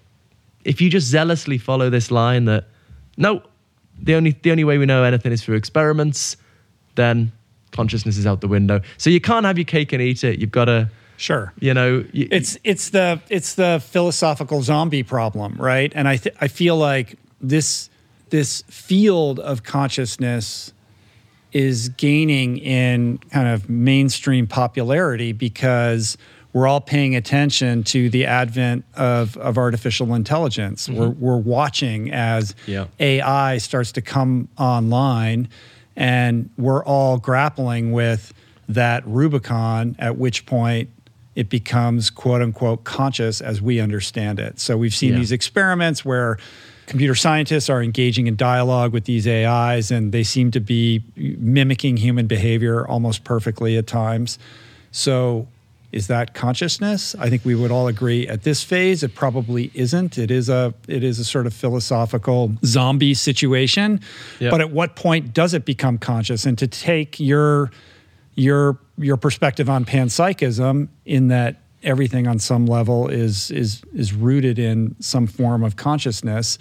if you just zealously follow this line that no, the only the only way we know anything is through experiments, then consciousness is out the window. So you can't have your cake and eat it. You've got to, Sure. you know, y- it's it's the it's the philosophical zombie problem, right? And I th- I feel like this this field of consciousness is gaining in kind of mainstream popularity because we're all paying attention to the advent of, of artificial intelligence. Mm-hmm. We're, we're watching as Yeah. AI starts to come online, and we're all grappling with that Rubicon, at which point it becomes quote unquote conscious as we understand it. So we've seen Yeah. these experiments where computer scientists are engaging in dialogue with these AIs and they seem to be mimicking human behavior almost perfectly at times. So is that consciousness? I think we would all agree at this phase it probably isn't. It is a it is a sort of philosophical zombie situation. Yeah. But at what point does it become conscious? And to take your your your perspective on panpsychism in that everything on some level is is is rooted in some form of consciousness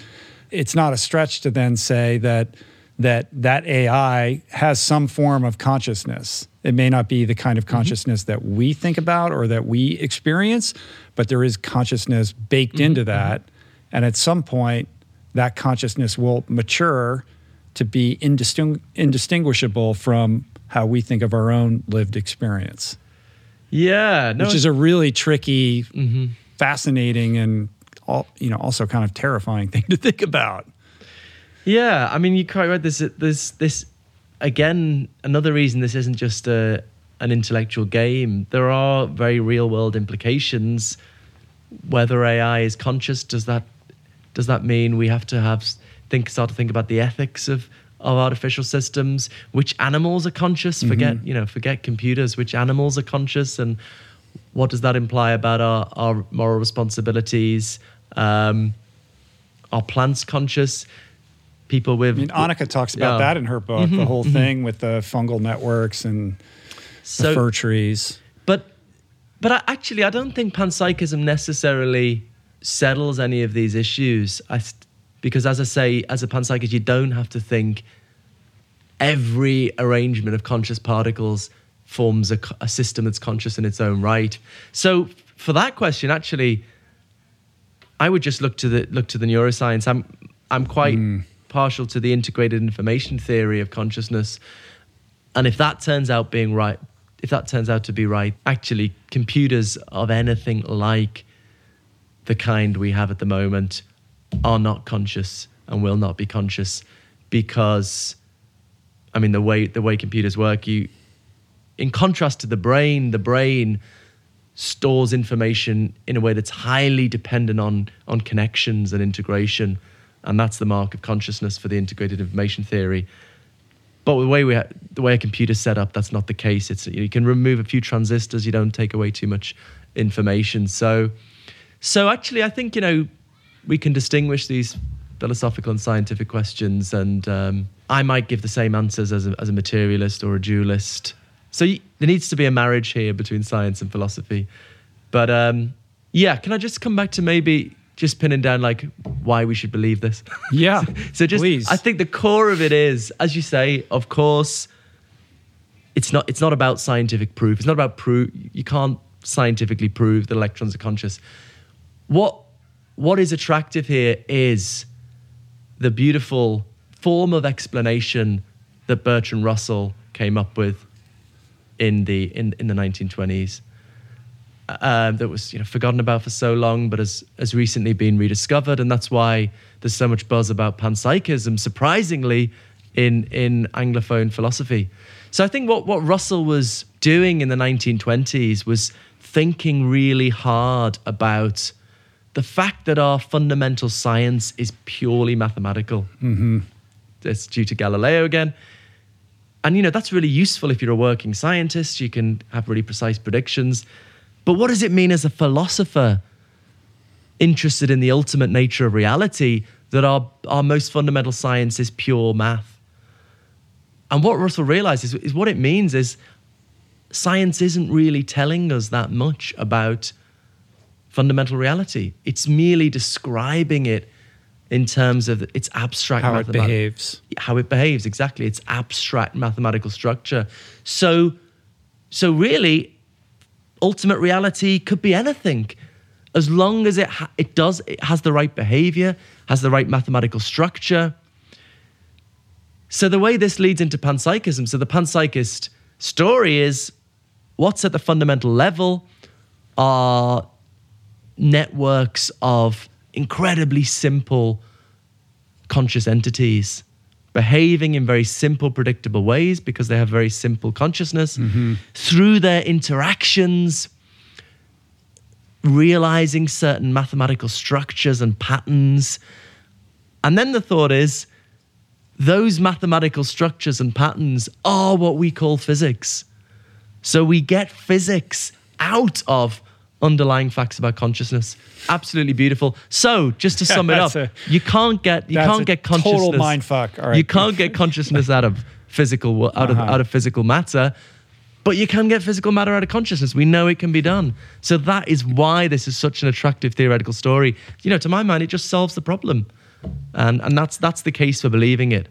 it's not a stretch to then say that that that AI has some form of consciousness. It may not be the kind of mm-hmm. consciousness that we think about or that we experience but there is consciousness baked mm-hmm. into mm-hmm. that. And at some point that consciousness will mature to be indisting- indistinguishable from how we think of our own lived experience, yeah, no, which is a really tricky, mm-hmm. fascinating, and all, you know also kind of terrifying thing to think about. Yeah, I mean, you're quite right. There's this this again another reason this isn't just a an intellectual game. There are very real world implications. Whether AI is conscious, does that does that mean we have to have think start to think about the ethics of of artificial systems? Which animals are conscious? Forget mm-hmm. you know forget computers. Which animals are conscious and what does that imply about our, our moral responsibilities? Um, are plants conscious? People with I mean, Annaka talks about Yeah. that in her book, the mm-hmm, whole mm-hmm. thing with the fungal networks and the fir trees. But but I, actually, I don't think panpsychism necessarily settles any of these issues. I, because as I say, as a panpsychist, you don't have to think every arrangement of conscious particles forms a, a system that's conscious in its own right. So for that question, actually, I would just look to the look to the neuroscience. I'm I'm quite hmm. partial to the integrated information theory of consciousness. And if that turns out being right, if that turns out to be right, actually computers of anything like the kind we have at the moment are not conscious and will not be conscious because I mean the way the way computers work, you in contrast to the brain, the brain stores information in a way that's highly dependent on on connections and integration, and that's the mark of consciousness for the integrated information theory. But the way we the way a computer's set up, that's not the case. It's you can remove a few transistors, you don't take away too much information. So, so actually, I think you know we can distinguish these philosophical and scientific questions, and um, I might give the same answers as a, as a materialist or a dualist. So y- there needs to be a marriage here between science and philosophy. But um, yeah, can I just come back to maybe just pinning down like why we should believe this? Yeah. so just please. I think the core of it is, as you say, of course, it's not it's not about scientific proof. It's not about proof. You can't scientifically prove that electrons are conscious. What what is attractive here is the beautiful form of explanation that Bertrand Russell came up with in the in, in the 1920s. Um, that was you know forgotten about for so long, but has has recently been rediscovered, and that's why there's so much buzz about panpsychism. Surprisingly, in in Anglophone philosophy, so I think what what Russell was doing in the 1920s was thinking really hard about the fact that our fundamental science is purely mathematical. Mm-hmm. It's due to Galileo again. And you know that's really useful if you're a working scientist. You can have really precise predictions. But what does it mean as a philosopher interested in the ultimate nature of reality that our, our most fundamental science is pure math? And what Russell realized is, is what it means is science isn't really telling us that much about fundamental reality. It's merely describing it in terms of its abstract how it behaves. how it behaves exactly its abstract mathematical structure so so really ultimate reality could be anything as long as it ha- it does it has the right behavior has the right mathematical structure so the way this leads into panpsychism so the panpsychist story is what's at the fundamental level are networks of incredibly simple conscious entities behaving in very simple, predictable ways because they have very simple consciousness mm-hmm. through their interactions, realizing certain mathematical structures and patterns. And then the thought is those mathematical structures and patterns are what we call physics. So we get physics out of underlying facts about consciousness. Absolutely beautiful. So, just to sum it up, a- you can't get you can't get total consciousness. mindfuck. All right. You can't get consciousness out of physical out of Uh-huh. out of physical matter. But you can get physical matter out of consciousness. We know it can be done. So that is why this is such an attractive theoretical story. You know, to my mind, it just solves the problem. And and that's that's the case for believing it.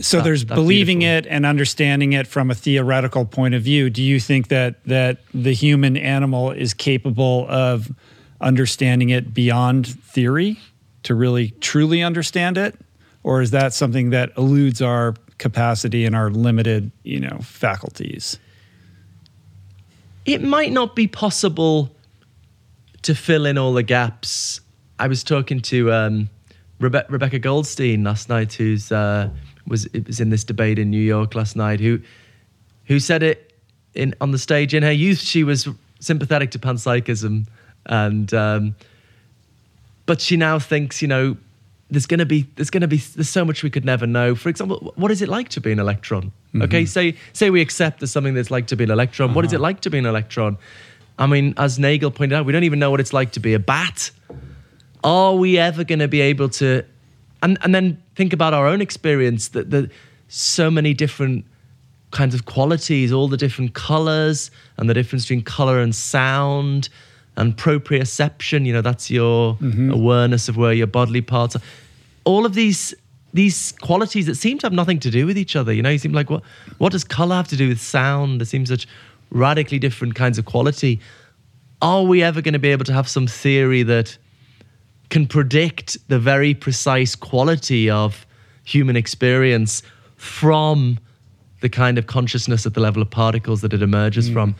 So That- there's that's believing beautiful. it and understanding it from a theoretical point of view. Do you think that that the human animal is capable of understanding it beyond theory to really truly understand it, or is that something that eludes our capacity and our limited, you know, faculties? it might not be possible to fill in all the gaps. I was talking to um, Rebe- Rebecca Goldstein last night, who's uh, was it was in this debate in New York last night, who who said it in on the stage in her youth. She was sympathetic to panpsychism, and um, but she now thinks, you know, there's going to be there's going to be there's so much we could never know. For example, what is it like to be an electron? Okay, say say we accept there's something that's like to be an electron. What is it like to be an electron? I mean, as Nagel pointed out, we don't even know what it's like to be a bat. Are we ever going to be able to? And and then think about our own experience. That the so many different kinds of qualities, all the different colors, and the difference between color and sound, and proprioception. You know, that's your mm-hmm. awareness of where your bodily parts are. All of these these qualities that seem to have nothing to do with each other. You know, you seem like what what does color have to do with sound? There seems such radically different kinds of quality. Are we ever going to be able to have some theory that can predict the very precise quality of human experience from the kind of consciousness at the level of particles that it emerges mm. from.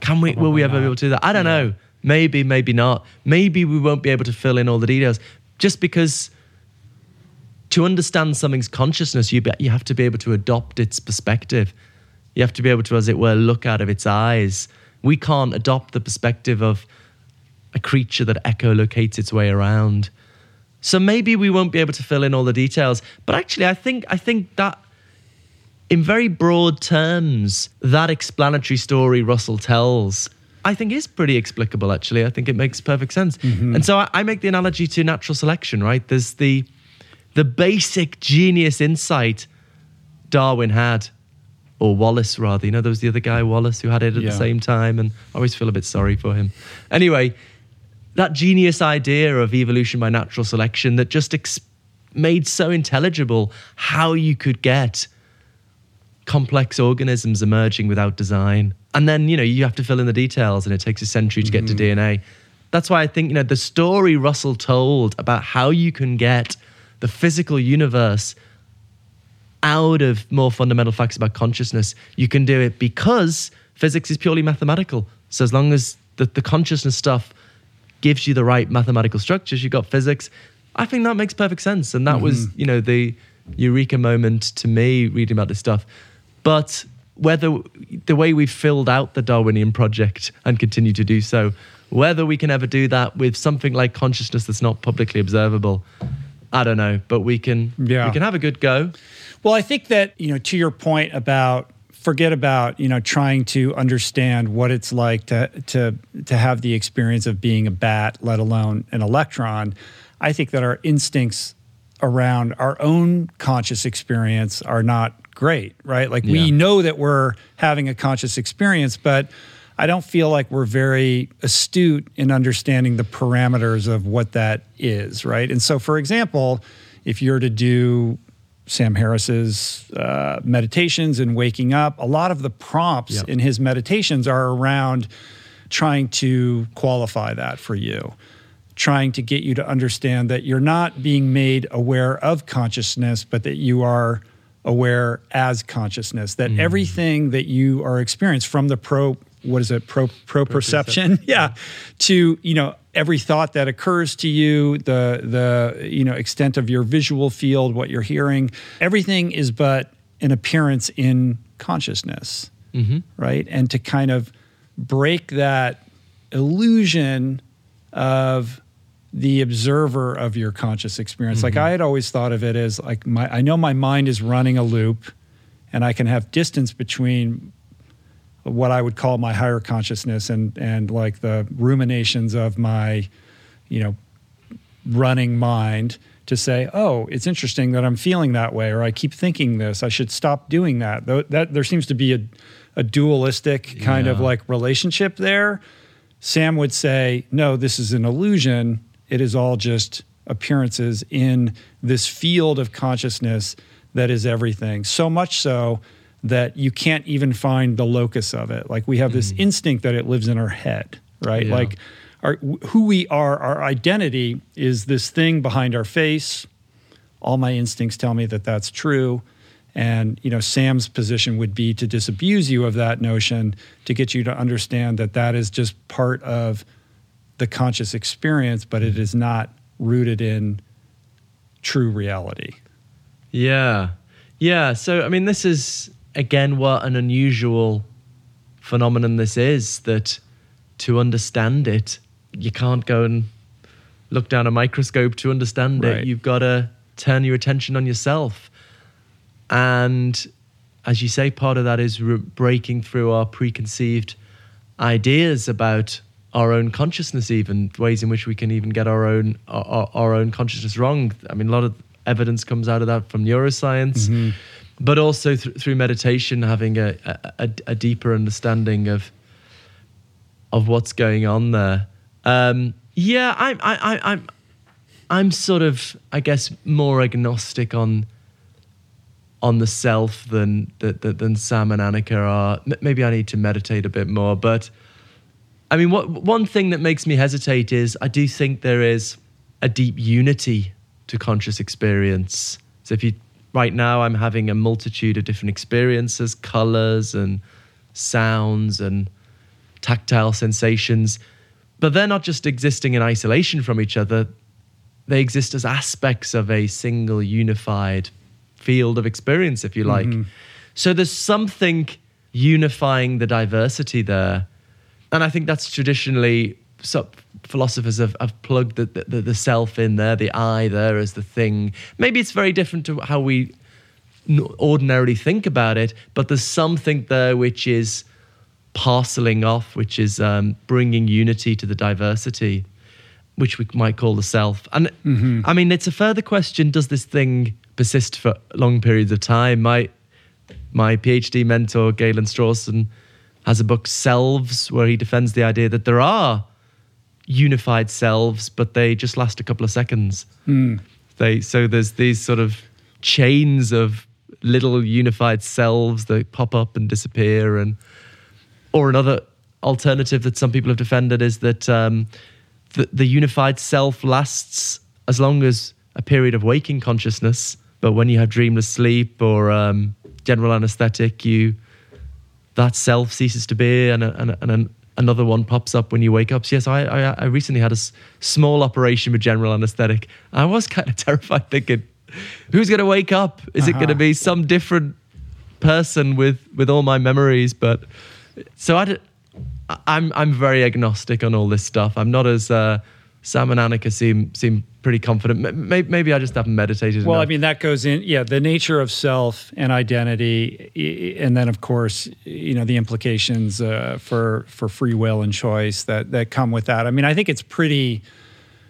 Can we? will we ever be able to do that? I don't know. Maybe, maybe not. Maybe we won't be able to fill in all the details just because to understand something's consciousness, you, be, you have to be able to adopt its perspective. You have to be able to, as it were, look out of its eyes. We can't adopt the perspective of a creature that echolocates its way around. So maybe we won't be able to fill in all the details. But actually, I think I think that in very broad terms, that explanatory story Russell tells I think is pretty explicable. Actually, I think it makes perfect sense. Mm-hmm. And so I, I make the analogy to natural selection. Right? There's the the basic genius insight Darwin had, or Wallace rather. You know, there was the other guy Wallace who had it at Yeah. the same time, and I always feel a bit sorry for him. Anyway, that genius idea of evolution by natural selection that just ex- made so intelligible how you could get complex organisms emerging without design. And then, you know, you have to fill in the details and it takes a century to get to mm-hmm. DNA. That's why I think, you know, the story Russell told about how you can get the physical universe out of more fundamental facts about consciousness, you can do it because physics is purely mathematical. So as long as the, the consciousness stuff gives you the right mathematical structures, You've got physics. I think that makes perfect sense. And that was, mm-hmm. you know, the eureka moment to me reading about this stuff. But whether the way we've filled out the Darwinian project and continue to do so, whether we can ever do that with something like consciousness that's not publicly observable, I don't know. But we can Yeah. we can have a good go. Well, I think that, you know, to your point about forget about, you know, trying to understand what it's like to to to have the experience of being a bat, let alone an electron. I think that our instincts around our own conscious experience are not great, right? Like we know that we're having a conscious experience, but I don't feel like we're very astute in understanding the parameters of what that is, right? And so, for example, if you're to do Sam Harris's uh, meditations and waking up, a lot of the prompts Yeah. in his meditations are around trying to qualify that for you, trying to get you to understand that you're not being made aware of consciousness, but that you are aware as consciousness, that everything that you are experiencing from the pro what is it? Pro pro perception. yeah. To you know every thought that occurs to you the the you know extent of your visual field what you're hearing everything is but an appearance in consciousness mm-hmm. right? And to kind of break that illusion of the observer of your conscious experience. Like mm-hmm. i had always thought of it as like my i know my mind is running a loop and i can have distance between what I would call my higher consciousness and and like the ruminations of my, you know, running mind to say, oh, it's interesting that I'm feeling that way, or I keep thinking this. I should stop doing that. Though that there seems to be a, a dualistic kind of like relationship there. Sam would say, no, this is an illusion. It is all just appearances in this field of consciousness that is everything. So much so that you can't even find the locus of it. Like we have this hmm. instinct that it lives in our head, right? Yeah. Like our, who we are, our identity is this thing behind our face. All my instincts tell me that that's true. And you know, Sam's position would be to disabuse you of that notion, to get you to understand that that is just part of the conscious experience, but it is not rooted in true reality. Yeah. Yeah. So, I mean, this is, again, what an unusual phenomenon this is that to understand it, you can't go and look down a microscope to understand Right. it. You've got to turn your attention on yourself. And as you say, part of that is re- breaking through our preconceived ideas about our own consciousness, even ways in which we can even get our own our, our- our own consciousness wrong. I mean, a lot of evidence comes out of that from neuroscience, mm-hmm. But also th- through meditation, having a, a, a, deeper understanding of of what's going on there. Um, yeah, I'm I, I, I'm I'm sort of I guess more agnostic on on the self than than, than Sam and Annaka are. M- Maybe I need to meditate a bit more, but I mean, what one thing that makes me hesitate is I do think there is a deep unity to conscious experience. So if you right now I'm having a multitude of different experiences, colors and sounds and tactile sensations, but they're not just existing in isolation from each other. They exist as aspects of a single unified field of experience, if you like. Mm-hmm. So there's something unifying the diversity there. And I think that's traditionally so philosophers have, have plugged the, the, the self in there, the I there as the thing. Maybe it's very different to how we ordinarily think about it, but there's something there which is parceling off, which is um, bringing unity to the diversity, which we might call the self. And mm-hmm. I mean, it's a further question: Does this thing persist for long periods of time? My my PhD mentor Galen Strawson has a book Selves, where he defends the idea that there are unified selves, but they just last a couple of seconds. Mm. They so there's these sort of chains of little unified selves that pop up and disappear, and or another alternative that some people have defended is that um, the, the unified self lasts as long as a period of waking consciousness, but when you have dreamless sleep or um, general anesthetic, you that self ceases to be, and, and, and another one pops up when you wake up. So yes, I, I, I recently had a s- small operation with general anesthetic. I was kind of terrified, thinking, who's going to wake up? Is uh-huh. it going to be some different person with with all my memories? But so I, I'm I'm very agnostic on all this stuff. I'm not as uh, Sam and Annaka seem seem pretty confident. Maybe, maybe I just haven't meditated. Well, enough. I mean that goes in, yeah, the nature of self and identity, and then of course, you know, the implications uh, for for free will and choice that that come with that. I mean, I think it's pretty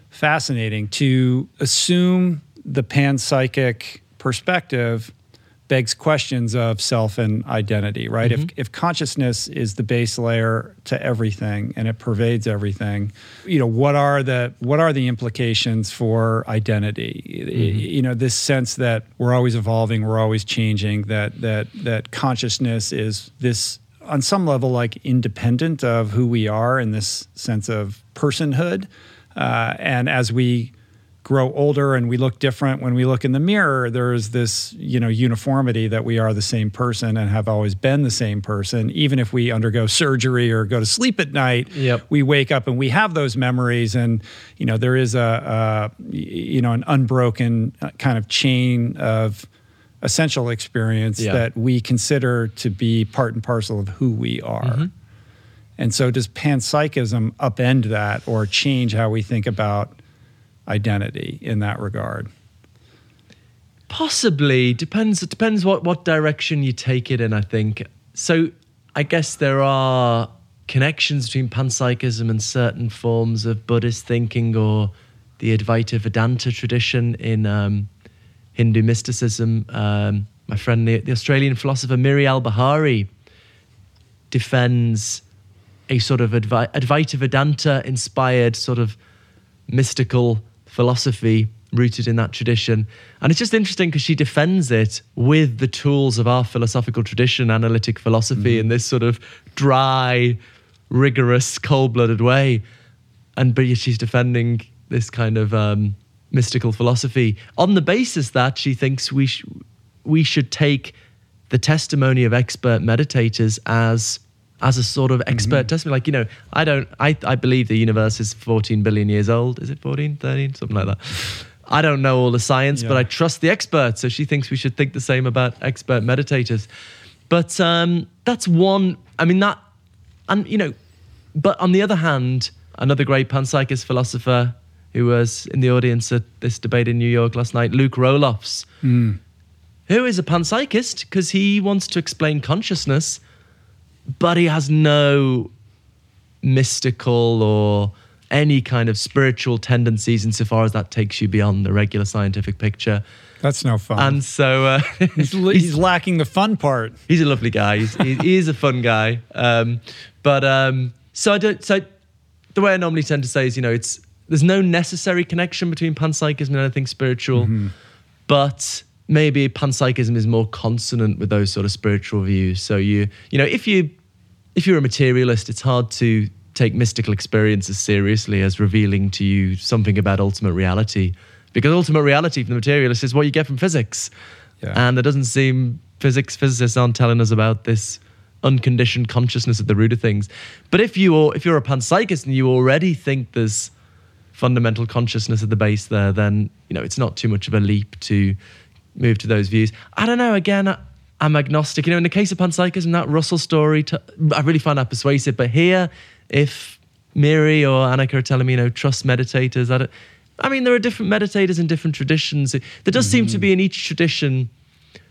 fascinating to assume the panpsychic perspective begs questions of self and identity, right? Mm-hmm. If, if consciousness is the base layer to everything and it pervades everything, you know, what are the what are the implications for identity? Mm-hmm. You know, this sense that we're always evolving, we're always changing, that that that consciousness is this on some level like independent of who we are in this sense of personhood. Uh, and as we grow older and we look different when we look in the mirror there's this you know uniformity that we are the same person and have always been the same person even if we undergo surgery or go to sleep at night yep. we wake up and we have those memories and you know there is a, a you know an unbroken uh, kind of chain of essential experience yeah. that we consider to be part and parcel of who we are mm-hmm. and so does panpsychism upend that or change how we think about identity in that regard? Possibly depends. It depends what what direction you take it in. I think so. I guess there are connections between panpsychism and certain forms of Buddhist thinking or the Advaita Vedanta tradition in um, Hindu mysticism. Um, my friend, the, the, Australian philosopher Miri Albahari, defends a sort of Advaita Vedanta inspired sort of mystical philosophy rooted in that tradition. And it's just interesting because she defends it with the tools of our philosophical tradition, analytic philosophy, mm. in this sort of dry, rigorous, cold blooded way. And but she's defending this kind of um, mystical philosophy on the basis that she thinks we, sh- we should take the testimony of expert meditators as as a sort of expert mm-hmm. Like, you know, I don't, I, I believe the universe is 14 billion years old. Is it 14, 13, something like that? I don't know all the science, yeah. but I trust the experts. So she thinks we should think the same about expert meditators. But um, that's one, I mean, that, and, you know, but on the other hand, another great panpsychist philosopher who was in the audience at this debate in New York last night, Luke Roelofs, mm. who is a panpsychist because he wants to explain consciousness but he has no mystical or any kind of spiritual tendencies insofar as that takes you beyond the regular scientific picture. That's no fun. And so uh, he's, he's, lacking the fun part. He's a lovely guy. He's, he is a fun guy. Um, but um, so I don't. So the way I normally tend to say is, you know, it's there's no necessary connection between panpsychism and anything spiritual, mm-hmm. but maybe panpsychism is more consonant with those sort of spiritual views. So you you know if you if you're a materialist, it's hard to take mystical experiences seriously as revealing to you something about ultimate reality, because ultimate reality from the materialist is what you get from physics, yeah. and there doesn't seem physics physicists aren't telling us about this unconditioned consciousness at the root of things. But if you if you're a panpsychist and you already think there's fundamental consciousness at the base there, then you know it's not too much of a leap to move to those views. I don't know. Again, I, am agnostic. You know, in the case of panpsychism, that Russell story, t- I really find that persuasive. But here, if Miri or Annaka are telling me, you know, trust meditators, I, I mean, there are different meditators in different traditions. There does mm-hmm. seem to be in each tradition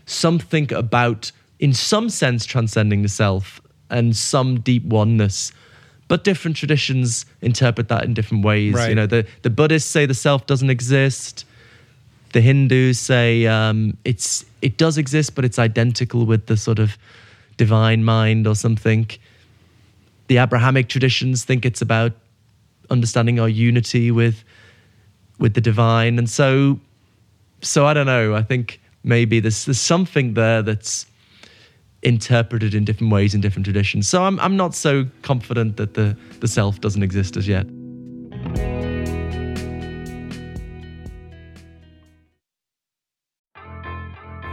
something about, in some sense, transcending the self. and some deep oneness. But different traditions interpret that in different ways. Right. You know, the, the Buddhists say the self doesn't exist. The Hindus say um, it's it does exist, but it's identical with the sort of divine mind or something. The Abrahamic traditions think it's about understanding our unity with with the divine, and so so I don't know. I think maybe there's there's something there that's interpreted in different ways in different traditions. So I'm I'm not so confident that the the self doesn't exist as yet.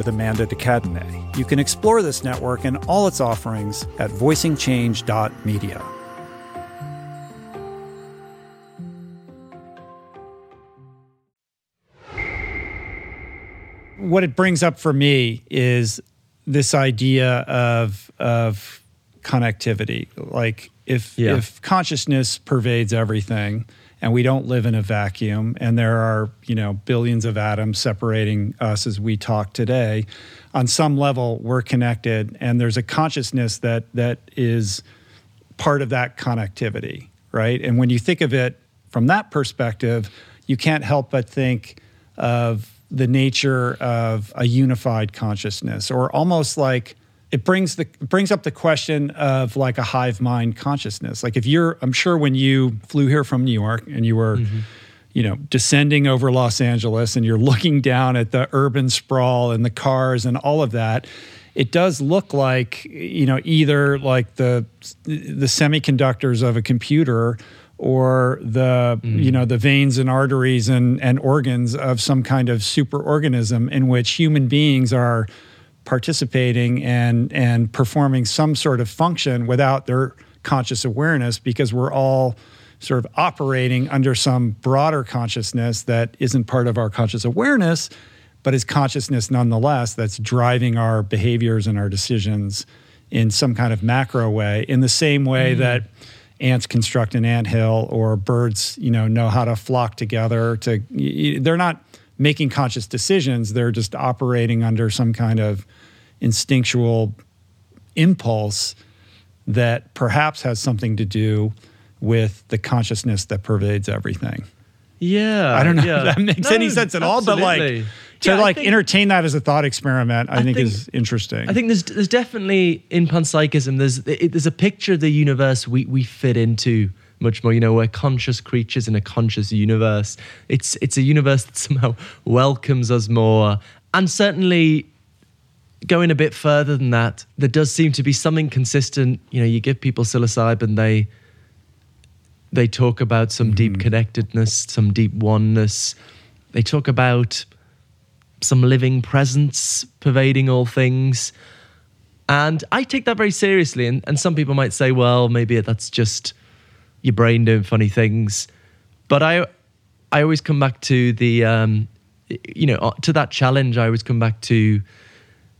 with Amanda de Cadenet. You can explore this network and all its offerings at voicingchange.media. What it brings up for me is this idea of of connectivity. Like if Yeah. if consciousness pervades everything and we don't live in a vacuum. And there are, you know, billions of atoms separating us as we talk today, on some level we're connected. And there's a consciousness that that is part of that connectivity, right? And when you think of it from that perspective, you can't help but think of the nature of a unified consciousness, or almost like it brings the brings up the question of like a hive mind consciousness. Like if you're, I'm sure when you flew here from New York and you were. Mm-hmm. You know, descending over Los Angeles, and you're looking down at the urban sprawl and the cars and all of that it does look like you know either like the the semiconductors of a computer or the mm. you know the veins and arteries and and organs of some kind of superorganism in which human beings are participating and and performing some sort of function without their conscious awareness because we're all sort of operating under some broader consciousness that isn't part of our conscious awareness but is consciousness nonetheless that's driving our behaviors and our decisions in some kind of macro way in the same way mm. that ants construct an anthill or birds you know know how to flock together to they're not making conscious decisions they're just operating under some kind of instinctual impulse that perhaps has something to do with the consciousness that pervades everything Yeah, I don't know yeah. if that makes No, any sense at all, but like to Yeah, like think- entertain that as a thought experiment, I, think, think- is interesting. I think there's there's definitely in panpsychism there's it, there's a picture of the universe we we fit into much more. You know, we're conscious creatures in a conscious universe. It's it's a universe that somehow welcomes us more, and certainly going a bit further than that, there does seem to be something consistent. You know, you give people psilocybin, they they talk about some mm-hmm. deep connectedness, some deep oneness. They talk about some living presence pervading all things. And I take that very seriously. And, and some people might say, well, maybe that's just your brain doing funny things. But I, I always come back to the, um, you know, uh, to that challenge. I always come back to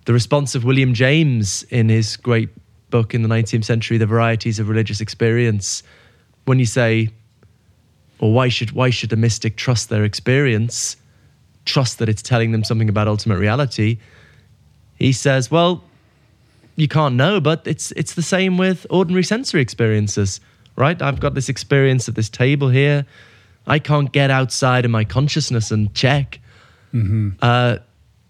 the response of William James in his great book in the 19th century, The Varieties of Religious Experience. When you say, well, why should, why should a mystic trust their experience? Trust that it's telling them something about ultimate reality. He says, well, you can't know, but it's it's the same with ordinary sensory experiences, right? I've got this experience of this table here. I can't get outside of my consciousness and check. Uh,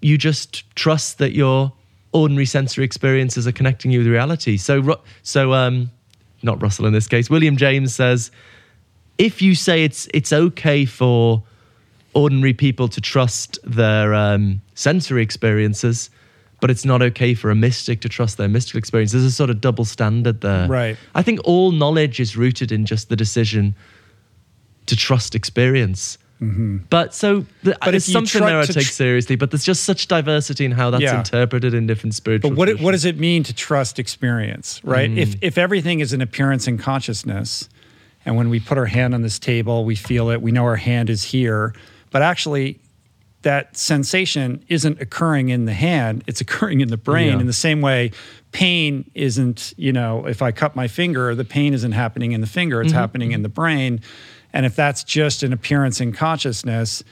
you just trust that your ordinary sensory experiences are connecting you with reality. So, so um, not Russell in this case. William James says, if you say it's it's okay for ordinary people to trust their um, sensory experiences, but it's not okay for a mystic to trust their mystical experience. There's a sort of double standard there. Right. I think all knowledge is rooted in just the decision to trust experience. Mm-hmm. But so the, But you something there I take tr- seriously. But there's just such diversity in how that's Yeah. interpreted in different spiritual. But what, what does it mean to trust experience, right? If, mm. if everything is an appearance in consciousness, and when we put our hand on this table, we feel it, we know our hand is here, but actually, that sensation isn't occurring in the hand, it's occurring in the brain. Yeah. In the same way, pain isn't, you know, if I cut my finger, the pain isn't happening in the finger, it's mm-hmm. happening in the brain. And if that's just an appearance in consciousness,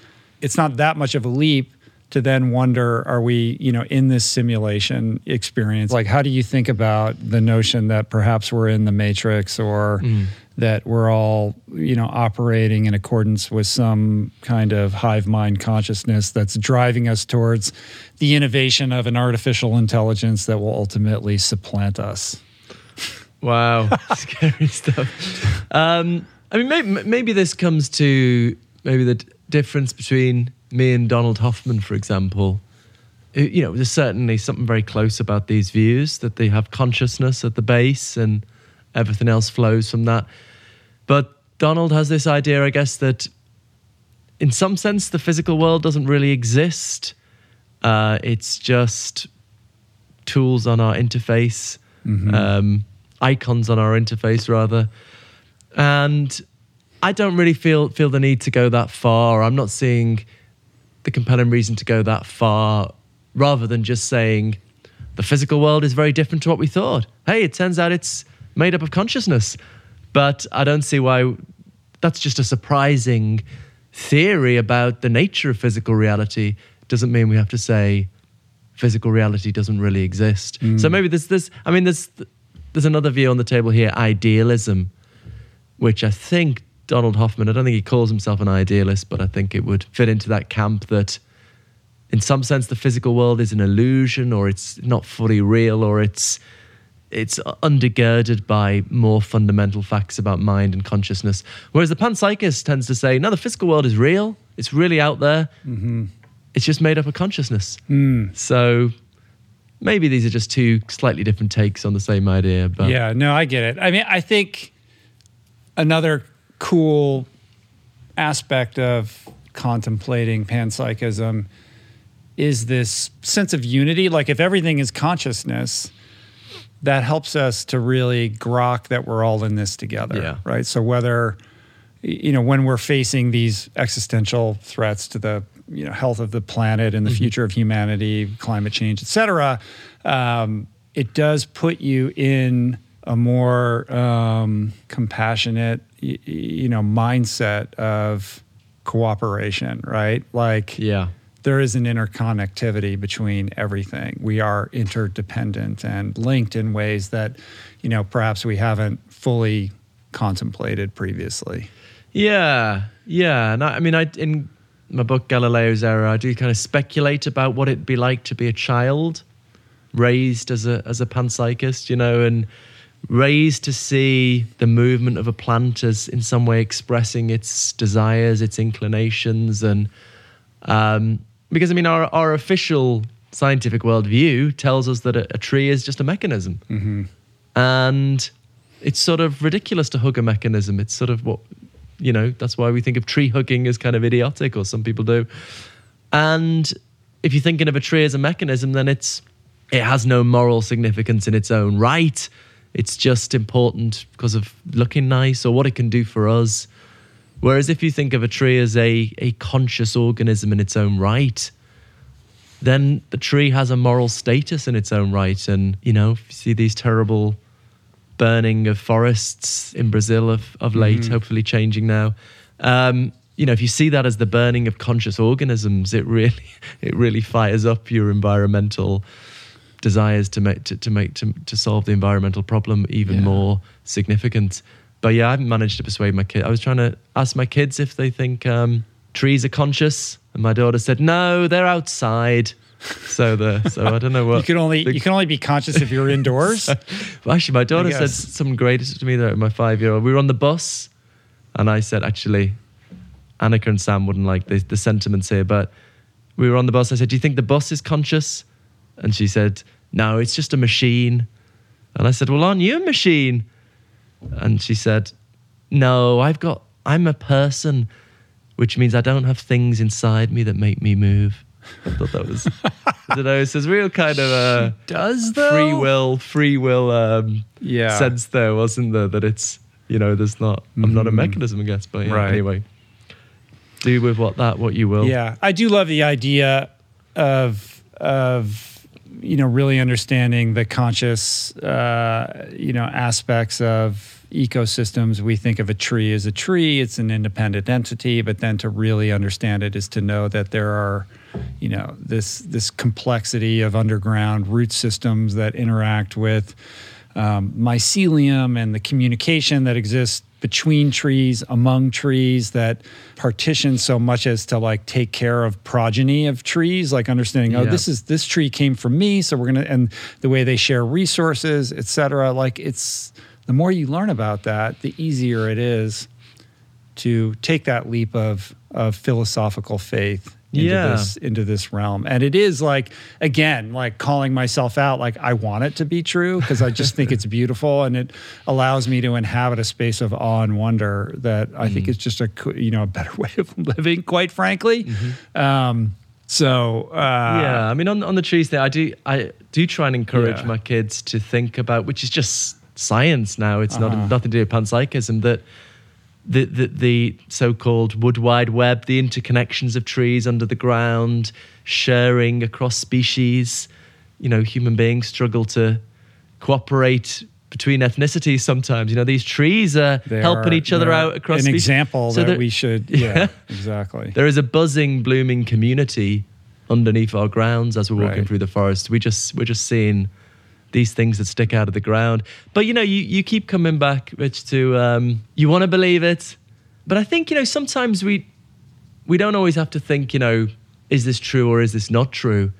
it's not that much of a leap to then wonder are we you know in this simulation experience? Like how do you think about the notion that perhaps we're in the matrix or that we're all you know operating in accordance with some kind of hive mind consciousness that's driving us towards the innovation of an artificial intelligence that will ultimately supplant us? Wow, scary stuff. Um, I mean, maybe, maybe this comes to maybe the difference between me and Donald Hoffman, for example. Uh, You know, there's certainly something very close about these views that they have consciousness at the base and everything else flows from that. But Donald has this idea, I guess, that in some sense the physical world doesn't really exist. Uh, it's just tools on our interface, um, icons on our interface, rather. And I don't really feel feel the need to go that far. I'm not seeing the compelling reason to go that far, rather than just saying the physical world is very different to what we thought. Hey, it turns out it's made up of consciousness. But I don't see why that's just a surprising theory about the nature of physical reality. Doesn't mean we have to say physical reality doesn't really exist. So mm. maybe there's this. I mean, there's there's another view on the table here: idealism, which I think Donald Hoffman. I don't think he calls himself an idealist, but I think it would fit into that camp that, in some sense, the physical world is an illusion, or it's not fully real, or it's it's undergirded by more fundamental facts about mind and consciousness. Whereas the panpsychist tends to say, no, the physical world is real. It's really out there. Mm-hmm. It's just made up of consciousness. Mm. So maybe these are just two slightly different takes on the same idea. But yeah, no, I get it. I mean, I think another cool aspect of contemplating panpsychism is this sense of unity. Like, if everything is consciousness, that helps us to really grok that we're all in this together, Yeah. right? So whether you know when we're facing these existential threats to the you know health of the planet and the future of humanity, climate change, et cetera, um, it does put you in a more um, compassionate, y- you know, mindset of cooperation, right? Like, yeah. there is an interconnectivity between everything. We are interdependent and linked in ways that, you know, perhaps we haven't fully contemplated previously. Yeah, yeah. And I, I mean, I in my book Galileo's Error, I do kind of speculate about what it'd be like to be a child raised as a as a panpsychist, you know, and raised to see the movement of a plant as in some way expressing its desires, its inclinations, and um, because I mean, our our official scientific worldview tells us that a, a tree is just a mechanism, and it's sort of ridiculous to hug a mechanism. It's sort of what you know. That's why we think of tree hugging as kind of idiotic, or some people do. And if you're thinking of a tree as a mechanism, then it's it has no moral significance in its own right. It's just important because of looking nice or what it can do for us. Whereas if you think of a tree as a, a conscious organism in its own right, then the tree has a moral status in its own right. And, you know, if you see these terrible burning of forests in Brazil of, of late, hopefully changing now. Um, you know, if you see that as the burning of conscious organisms, it really, it really fires up your environmental desires to make to, to make to, to solve the environmental problem even Yeah. more significant. but yeah, I haven't managed to persuade my kid. I was trying to ask my kids if they think um, trees are conscious, and my daughter said no, they're outside. So the so I don't know what You can only the- you can only be conscious if you're indoors. Well, actually, my daughter said something great to me there. My five year old. We were on the bus, and I said, actually, Annaka and Sam wouldn't like the, the sentiments here, but we were on the bus. I said, do you think the bus is conscious? And she said, no, it's just a machine. And I said, well, aren't you a machine? And she said, no, I've got, I'm a person, which means I don't have things inside me that make me move. I thought that was, I don't know, it's this real kind of a Does though free will, free will um, Yeah. sense there, wasn't there? That it's, you know, there's not, I'm not a mechanism, I guess, but yeah, Right. anyway. Do with what that, what you will. Yeah, I do love the idea of of you know really understanding the conscious uh, you know aspects of ecosystems. We think of a tree as a tree; it's an independent entity, but then to really understand it is to know that there are you know this this complexity of underground root systems that interact with um, mycelium and the communication that exists between trees, among trees, that partition so much as to like take care of progeny of trees, like understanding, oh, this is this tree came from me, so we're gonna and the way they share resources, et cetera. Like it's the more you learn about that, the easier it is to take that leap of of philosophical faith into Yeah. this into this realm. And it is like again, like calling myself out like I want it to be true because I just think it's beautiful and it allows me to inhabit a space of awe and wonder that I think is just a you know a better way of living quite frankly. Um so uh yeah. I mean, on on the trees there, I do I do try and encourage Yeah. my kids to think about, which is just science now. It's not Uh-huh. nothing to do with panpsychism. That the, the the so-called wood wide web, the interconnections of trees under the ground, sharing across species. You know, human beings struggle to cooperate between ethnicities sometimes. You know, these trees are they helping are- each other out across an species. example So that there- we should yeah, exactly. there is a buzzing, blooming community underneath our grounds as we're walking Right. through the forest. We just we're just seeing these things that stick out of the ground. But you know, you you keep coming back, Rich, to um, you want to believe it, but I think you know sometimes we we don't always have to think. You know, is this true or is this not true?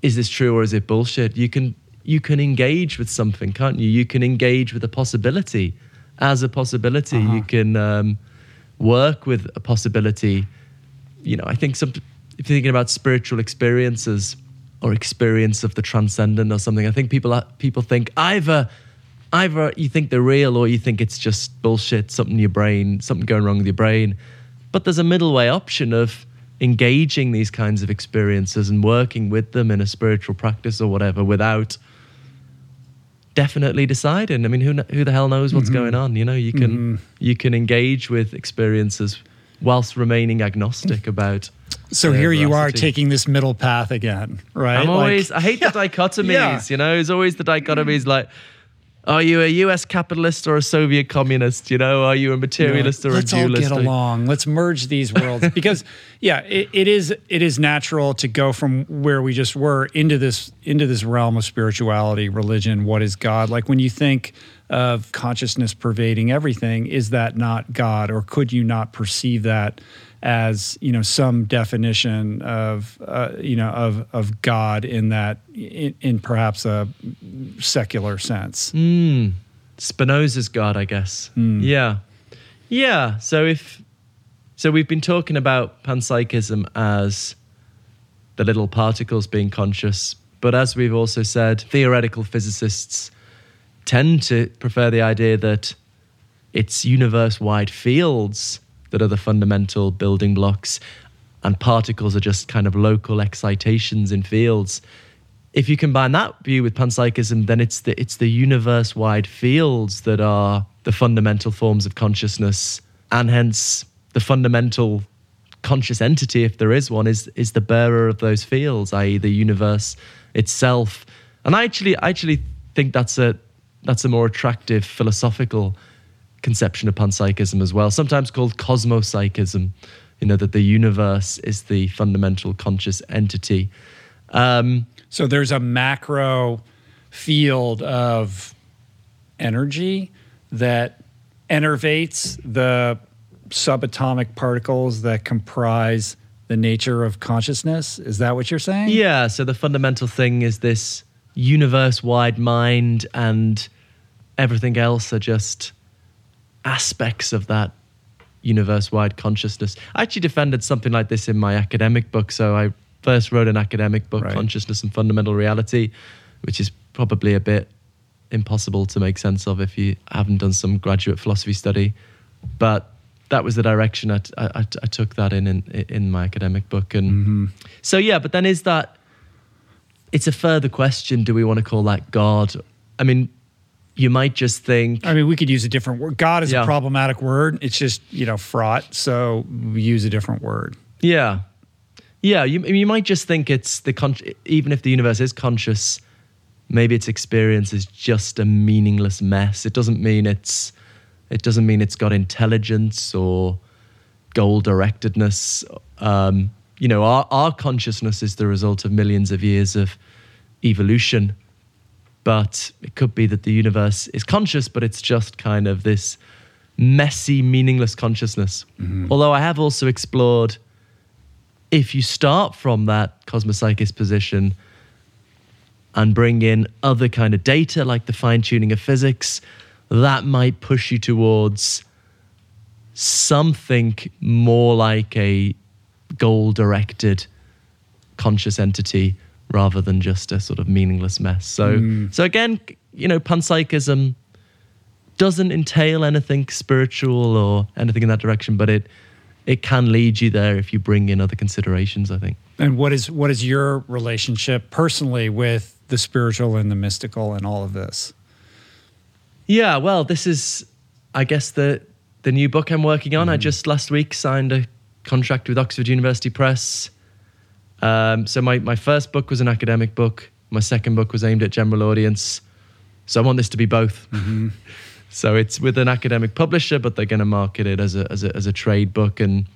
Is this true or is it bullshit? You can you can engage with something, can't you? You can engage with a possibility as a possibility. You can um, work with a possibility you know, I think some if you're thinking about spiritual experiences or experience of the transcendent or something, I think people people think either either you think they're real or you think it's just bullshit, something in your brain, something going wrong with your brain. But there's a middle way option of engaging these kinds of experiences and working with them in a spiritual practice or whatever without definitely deciding. I mean, who who the hell knows what's mm-hmm. going on? You know, you can mm-hmm. you can engage with experiences whilst remaining agnostic about. So here you are taking this middle path again, right? I'm Like- always I hate the dichotomies. Yeah. You know, there's always the dichotomies like. Are you a U.S. capitalist or a Soviet communist? You know, are you a materialist or a dualist? Let's all get along. Let's merge these worlds because, yeah, it, it is it is natural to go from where we just were into this into this realm of spirituality, religion. What is God? Like when you think of consciousness pervading everything, is that not God, or could you not perceive that? As you know some definition of uh, you know of of God in that in, in perhaps a secular sense. Mm. Spinoza's God, I guess. Yeah. Yeah. So if so we've been talking about panpsychism as the little particles being conscious, but as we've also said, theoretical physicists tend to prefer the idea that it's universe-wide fields that are the fundamental building blocks and particles are just kind of local excitations in fields if you combine that view with panpsychism, then it's the it's the universe-wide fields that are the fundamental forms of consciousness, and hence the fundamental conscious entity, if there is one, is is the bearer of those fields, i.e., the universe itself. And I actually I actually think that's a that's a more attractive philosophical conception of panpsychism as well, sometimes called cosmopsychism. You know that the universe is the fundamental conscious entity. Um, So there's a macro field of energy that enervates the subatomic particles that comprise the nature of consciousness. Is that what you're saying? Yeah. So the fundamental thing is this universe wide mind, and everything else are just aspects of that universe wide consciousness. I actually defended something like this in my academic book. So I first wrote an academic book, Right. Consciousness and Fundamental Reality, which is probably a bit impossible to make sense of if you haven't done some graduate philosophy study. But that was the direction I, I, I- I took that in, in in my academic book. And mm-hmm. so, yeah, but then is that, it's a further question. Do we want to call that God? I mean, you might just think, I mean, we could use a different word. God is Yeah. a problematic word. It's just, you know, fraught. So we use a different word. Yeah, yeah. You you might just think it's the con- even if the universe is conscious, maybe its experience is just a meaningless mess. It doesn't mean it's it doesn't mean it's got intelligence or goal directedness. Um, you know, our our consciousness is the result of millions of years of evolution. But it could be that the universe is conscious, but it's just kind of this messy, meaningless consciousness. Mm-hmm. Although I have also explored if you start from that cosmopsychist position and bring in other kind of data like the fine tuning of physics, that might push you towards something more like a goal directed conscious entity rather than just a sort of meaningless mess. So mm. so again, you know, panpsychism doesn't entail anything spiritual or anything in that direction, but it it can lead you there if you bring in other considerations, I think. And what is what is your relationship personally with the spiritual and the mystical and all of this? Yeah, well, this is, I guess, the the new book I'm working on. I mm. just last week signed a contract with Oxford University Press. Um, so my my first book was an academic book. My second book was aimed at general audience. So I want this to be both. so it's with an academic publisher, but they're going to market it as a, as a as a trade book, and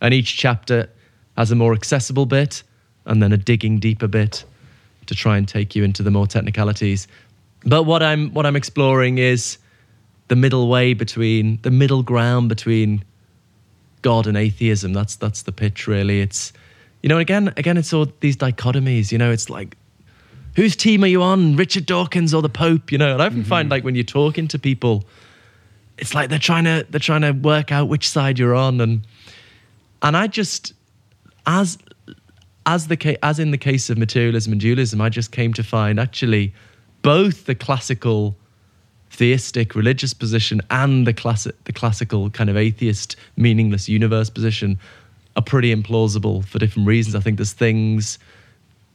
and each chapter has a more accessible bit, and then a digging deeper bit to try and take you into the more technicalities. But what I'm what I'm exploring is the middle way between the middle ground between God and atheism. That's that's the pitch really. It's you know again again it's all these dichotomies. You know it's like whose team are you on, Richard Dawkins or the Pope? You know, and I often find mm-hmm. like when you're talking to people, it's like they're trying to they're trying to work out which side you're on, and and I just as as the as in the case of materialism and dualism, I just came to find actually both the classical theistic religious position and the classic the classical kind of atheist meaningless universe position are pretty implausible for different reasons. I think there's things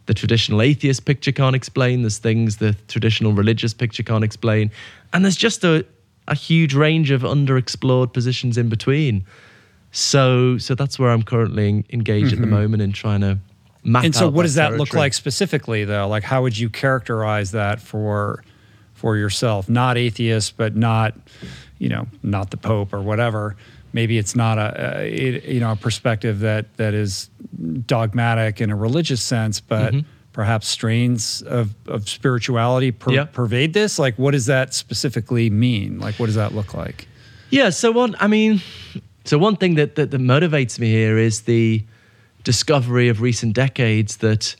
the traditional atheist picture can't explain. There's things the traditional religious picture can't explain, and there's just a a huge range of underexplored positions in between. So so that's where I'm currently en- engaged at the mm-hmm. moment in trying to map. And so what does that look like specifically though? Like how would you characterize that for for yourself? Not atheist, but not, you know, not the Pope or whatever. Maybe it's not a, a it- you know a perspective that that is dogmatic in a religious sense, but mm-hmm. perhaps strains of, of spirituality per, Yeah. pervade this. Like, what does that specifically mean? Like, what does that look like? Yeah. So one, I mean, so one thing that, that that motivates me here is the discovery of recent decades that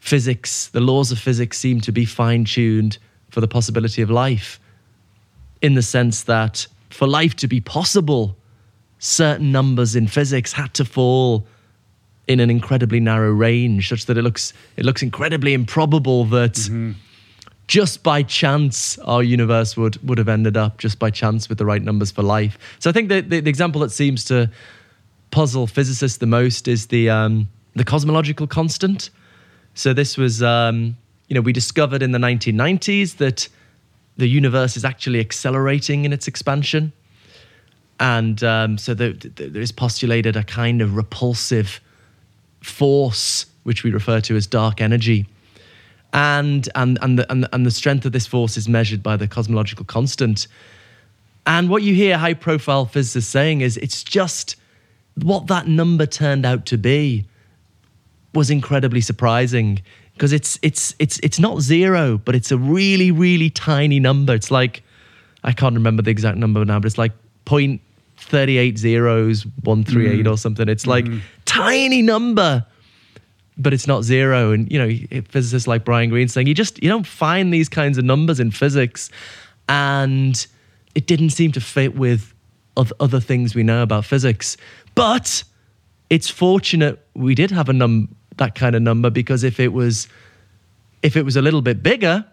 physics, the laws of physics, seem to be fine tuned for the possibility of life, in the sense that for life to be possible, certain numbers in physics had to fall in an incredibly narrow range, such that it looks it looks incredibly improbable that just by chance our universe would would have ended up just by chance with the right numbers for life. So I think the, the, the example that seems to puzzle physicists the most is the um, the cosmological constant. So this was um, you know we discovered in the 1990s that the universe is actually accelerating in its expansion, and um, so the, the, there is postulated a kind of repulsive force which we refer to as dark energy. And and and the, and and the strength of this force is measured by the cosmological constant. And what you hear high profile physicists saying is it's just what that number turned out to be was incredibly surprising because it's it's it's it's not zero, but it's a really really tiny number. It's like I can't remember the exact number now, but it's like point thirty eight zeros, one three eight mm. or something. It's like mm. tiny number, but it's not zero. And you know, physicists like Brian Greene saying you just you don't find these kinds of numbers in physics, and it didn't seem to fit with other things we know about physics. But it's fortunate we did have a num that kind of number because if it was if it was a little bit bigger,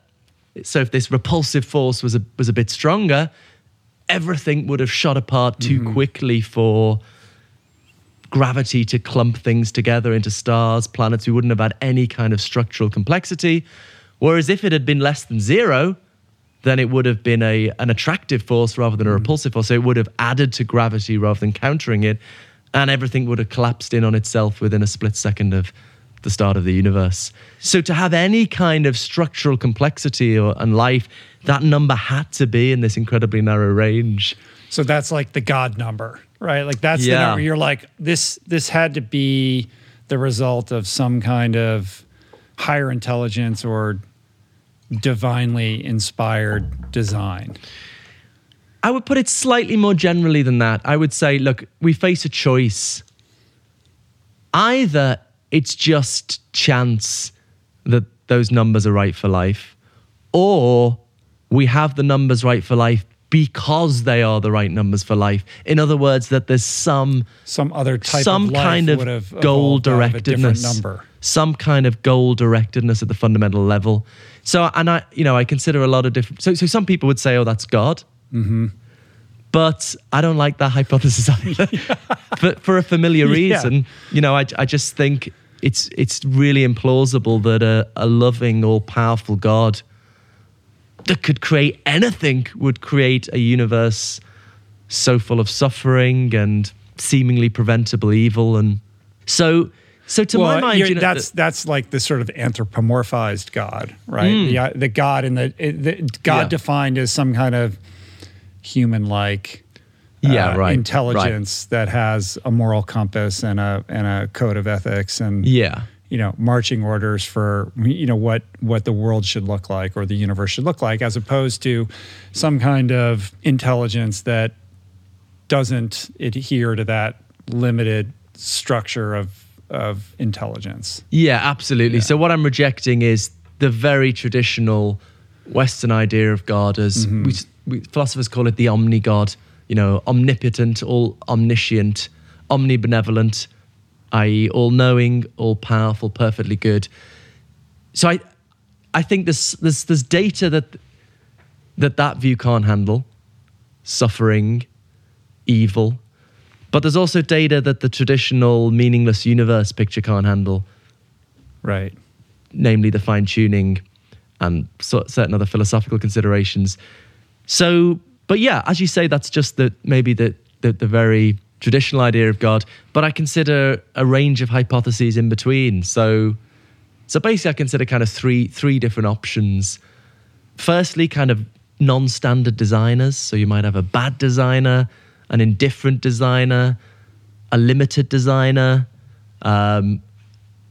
so if this repulsive force was a was a bit stronger, everything would have shot apart too mm-hmm. quickly for gravity to clump things together into stars, planets. We wouldn't have had any kind of structural complexity. Whereas if it had been less than zero, then it would have been a an attractive force rather than a mm-hmm. repulsive force. So it would have added to gravity rather than countering it, and everything would have collapsed in on itself within a split second of the start of the universe. So to have any kind of structural complexity or, and life, that number had to be in this incredibly narrow range. So that's like the God number, right? Like that's the number you're like this this had to be the result of some kind of higher intelligence or divinely inspired design. I would put it slightly more generally than that. I would say, look, we face a choice. Either it's just chance that those numbers are right for life, or we have the numbers right for life because they are the right numbers for life. In other words, that there's some Some other type some of life kind of goal evolved out of a different directedness number. some kind of goal directedness at the fundamental level so and i you know i consider a lot of different so, so some people would say oh that's god mm-hmm. But i don't like that hypothesis either for, for a familiar Yeah. reason you know I, I just think it's it's really implausible that a, a loving all-powerful god that could create anything would create a universe so full of suffering and seemingly preventable evil and so so to my mind you're- know, that's that's like the sort of anthropomorphized God, right? The, uh, the God in the, the God. Yeah. defined as some kind of human-like Yeah, uh, right, intelligence that has a moral compass and a and a code of ethics and yeah. you know marching orders for you know what what the world should look like or the universe should look like as opposed to some kind of intelligence that doesn't adhere to that limited structure of of intelligence. Yeah absolutely. So what i'm rejecting is the very traditional western idea of god as we, we philosophers call it the omni-god you know omnipotent all omniscient omnibenevolent i.e all-knowing all-powerful perfectly good. So i i think there's there's, there's data that that that view can't handle. Suffering evil. But there's also data that the traditional meaningless universe picture can't handle. Right. Namely the fine tuning and certain other philosophical considerations. So, but yeah, as you say, that's just the maybe the, the the very traditional idea of God. But I consider a range of hypotheses in between. So, so basically, I consider kind of three three different options. Firstly, kind of non-standard designers. So you might have a bad designer, an indifferent designer, a limited designer. Um,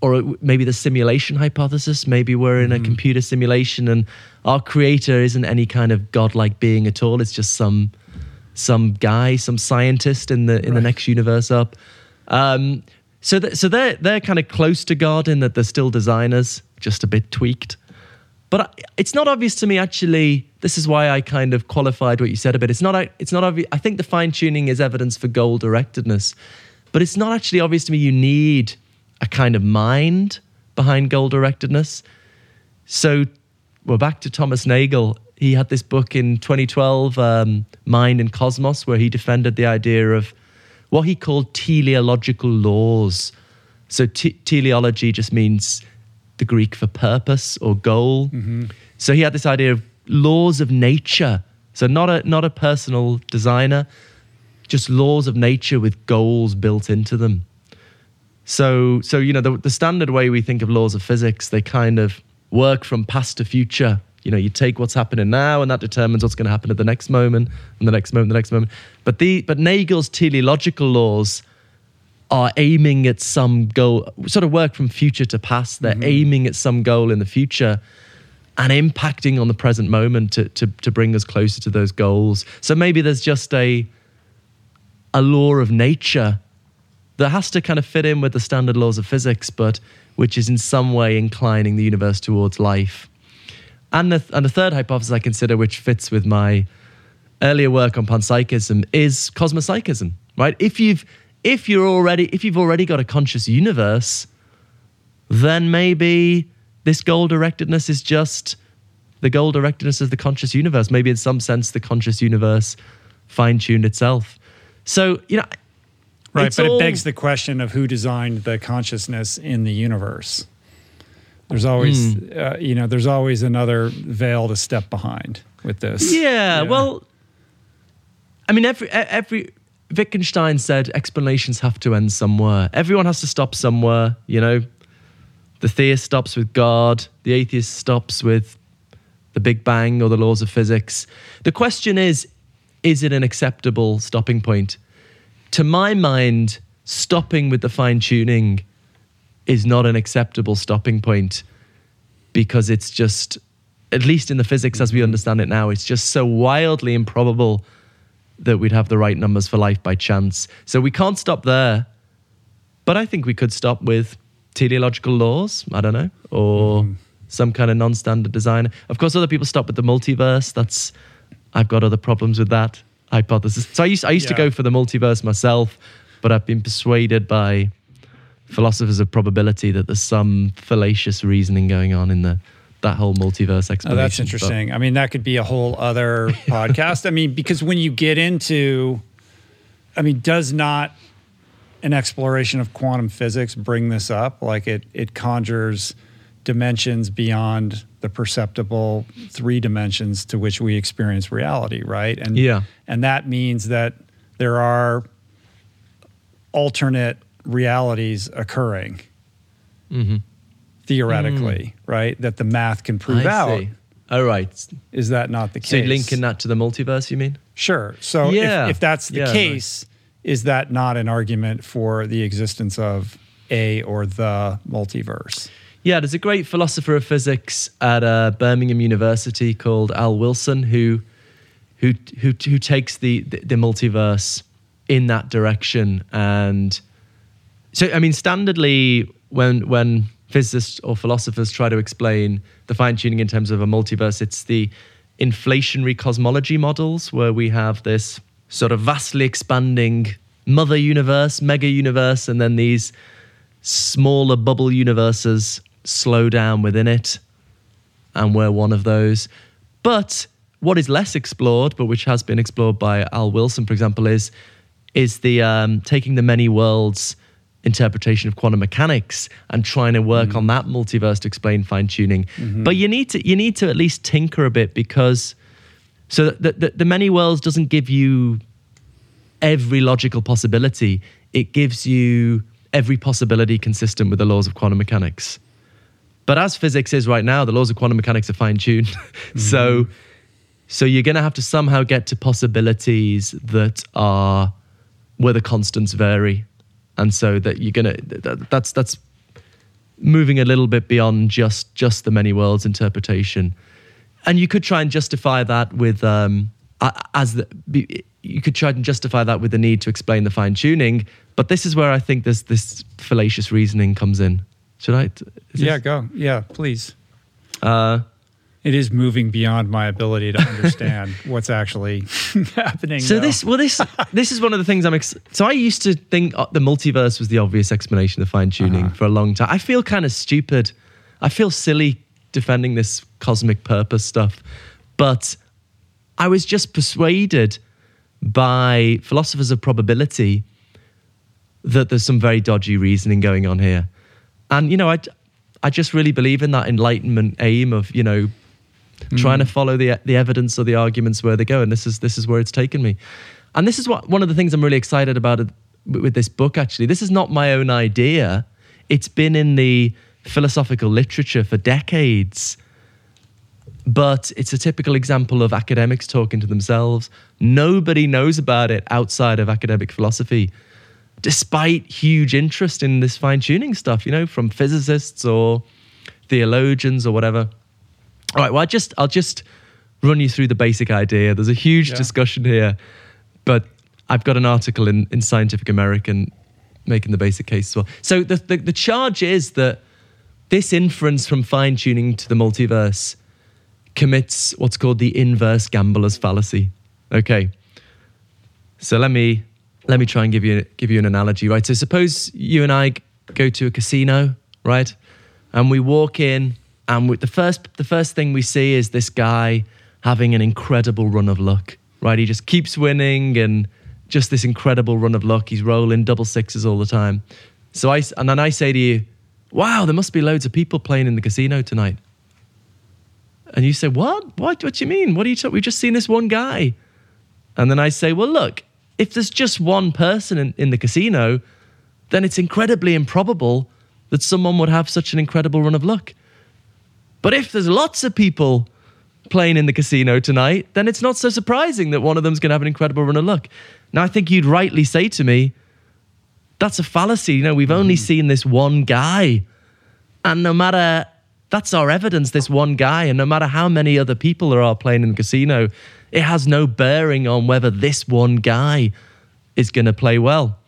or maybe the simulation hypothesis. Maybe we're in a computer simulation and our creator isn't any kind of godlike being at all. It's just some some guy, some scientist in the in the next universe up. Um, so th- so they're they're kind of close to God in that they're still designers, just a bit tweaked. But I- it's not obvious to me actually. This is why I kind of qualified what you said a bit. It's not. It's not obvious. I think the fine tuning is evidence for goal directedness, but it's not actually obvious to me. You need a kind of mind behind goal directedness. So we're back to Thomas Nagel. He had this book in 2012, um, Mind and Cosmos, where he defended the idea of what he called teleological laws. So te- teleology just means the Greek for purpose or goal. So he had this idea of laws of nature. So not a not a personal designer, just laws of nature with goals built into them. So, so you know, the, the standard way we think of laws of physics, they kind of work from past to future. You know, you take what's happening now, and that determines what's going to happen at the next moment, and the next moment, the next moment. But the but Nagel's teleological laws are aiming at some goal, sort of work from future to past. They're mm-hmm. aiming at some goal in the future. and impacting on the present moment to, to, to bring us closer to those goals. So maybe there's just a, a law of nature that has to kind of fit in with the standard laws of physics, but which is in some way inclining the universe towards life. And the, and the third hypothesis I consider, which fits with my earlier work on panpsychism, is cosmopsychism. Right? If you've if you're already if you've already got a conscious universe, then maybe this goal directedness is just the goal directedness of the conscious universe. Maybe in some sense, the conscious universe fine tuned itself. So, you know, right, but all, it begs the question of who designed the consciousness in the universe. There's always, mm. uh, you know, there's always another veil to step behind with this. Yeah, yeah. well, I mean, every every Wittgenstein said explanations have to end somewhere. Everyone has to stop somewhere. You know, the theist stops with God, the atheist stops with the Big Bang or the laws of physics. The question is is it an acceptable stopping point? To my mind, stopping with the fine tuning is not an acceptable stopping point because it's just, at least in the physics as we understand it now, it's just so wildly improbable that we'd have the right numbers for life by chance. So we can't stop there. But I think we could stop with teleological laws. I don't know, or mm. some kind of non-standard design. Of course, other people stop with the multiverse. That's I've got other problems with that hypothesis. So I used I used yeah. to go for the multiverse myself, but I've been persuaded by philosophers of probability that there's some fallacious reasoning going on in the that whole multiverse explanation. Oh, that's interesting. But, I mean, that could be a whole other podcast. I mean, because when you get into, I mean, does not an exploration of quantum physics bring this up. Like it, it conjures dimensions beyond the perceptible three dimensions to which we experience reality, right? And yeah, and that means that there are alternate realities occurring. Mm-hmm. Theoretically, mm. right? That the math can prove I out. See. Oh, right. Is that not the case? So linking that to the multiverse, you mean? Sure. So yeah. if, if that's the yeah, case, is that not an argument for the existence of a or the multiverse? Yeah, there's a great philosopher of physics at uh, Birmingham University called Al Wilson who who who, who takes the, the, the multiverse in that direction. And so, I mean, standardly, when when physicists or philosophers try to explain the fine tuning in terms of a multiverse, it's the inflationary cosmology models where we have this sort of vastly expanding mother universe, mega universe, and then these smaller bubble universes slow down within it. And we're one of those. But what is less explored, but which has been explored by Al Wilson, for example, is is the um, taking the many worlds interpretation of quantum mechanics and trying to work mm. on that multiverse to explain fine tuning. Mm-hmm. But you need to you need to at least tinker a bit because so the, the, the many worlds doesn't give you every logical possibility. It gives you every possibility consistent with the laws of quantum mechanics. But as physics is right now, the laws of quantum mechanics are fine tuned. mm-hmm. So so you're going to have to somehow get to possibilities that are where the constants vary. And so that you're going to that, that's that's moving a little bit beyond just just the many worlds interpretation. And you could try and justify that with um, as the you could try and justify that with the need to explain the fine tuning, but this is where I think this this fallacious reasoning comes in. Should I? Yeah, go. Yeah, please. Uh, it is moving beyond my ability to understand what's actually happening. So this, well, this this is one of the things I'm. Ex- so I used to think uh, the multiverse was the obvious explanation of fine tuning uh-huh. for a long time. I feel kind of stupid. I feel silly defending this cosmic purpose stuff, but I was just persuaded by philosophers of probability that there's some very dodgy reasoning going on here. And, you know, I, I just really believe in that enlightenment aim of, you know, mm. trying to follow the, the evidence or the arguments where they go. And this is, this is where it's taken me. And this is what, one of the things I'm really excited about with this book, actually. This is not my own idea. It's been in the philosophical literature for decades but it's a typical example of academics talking to themselves. Nobody knows about it outside of academic philosophy, despite huge interest in this fine tuning stuff, you know, from physicists or theologians or whatever. All right. Well, I just I'll just run you through the basic idea. There's a huge Yeah. discussion here, but I've got an article in, in Scientific American making the basic case as well. So the, the, the charge is that this inference from fine tuning to the multiverse commits what's called the inverse gambler's fallacy. Okay. So let me let me try and give you give you an analogy, right? So suppose you and I go to a casino, right? And we walk in, and we, the first the first thing we see is this guy having an incredible run of luck, right? He just keeps winning and just this incredible run of luck. He's rolling double sixes all the time. So I and then I say to you, "Wow, there must be loads of people playing in the casino tonight." And you say, "What? What? What do you mean? What are you talking? We've just seen this one guy." And then I say, well, look, if there's just one person in, in the casino, then it's incredibly improbable that someone would have such an incredible run of luck. But if there's lots of people playing in the casino tonight, then it's not so surprising that one of them's going to have an incredible run of luck. Now, I think you'd rightly say to me, that's a fallacy. You know, we've only hmm. seen this one guy. And no matter, that's our evidence, this one guy. And no matter how many other people there are playing in the casino, it has no bearing on whether this one guy is going to play well.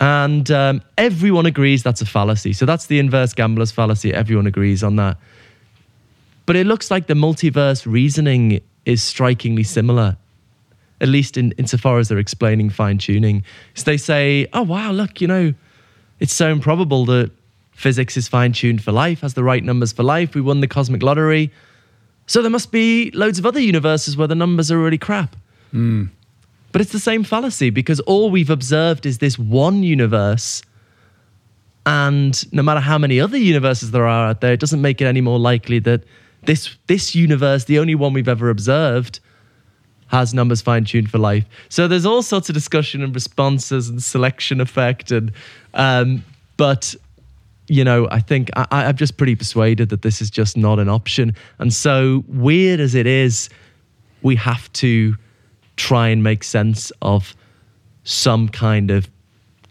And um, everyone agrees that's a fallacy. So that's the inverse gambler's fallacy. Everyone agrees on that. But it looks like the multiverse reasoning is strikingly similar, at least in insofar as they're explaining fine tuning. So they say, oh, wow, look, you know, it's so improbable that physics is fine tuned for life, has the right numbers for life. We won the cosmic lottery. So there must be loads of other universes where the numbers are really crap. But it's the same fallacy because all we've observed is this one universe. And no matter how many other universes there are out there, it doesn't make it any more likely that this, this universe, the only one we've ever observed, has numbers fine tuned for life. So there's all sorts of discussion and responses and selection effect. And, um, but you know, I think I, I'm just pretty persuaded that this is just not an option. And so weird as it is, we have to try and make sense of some kind of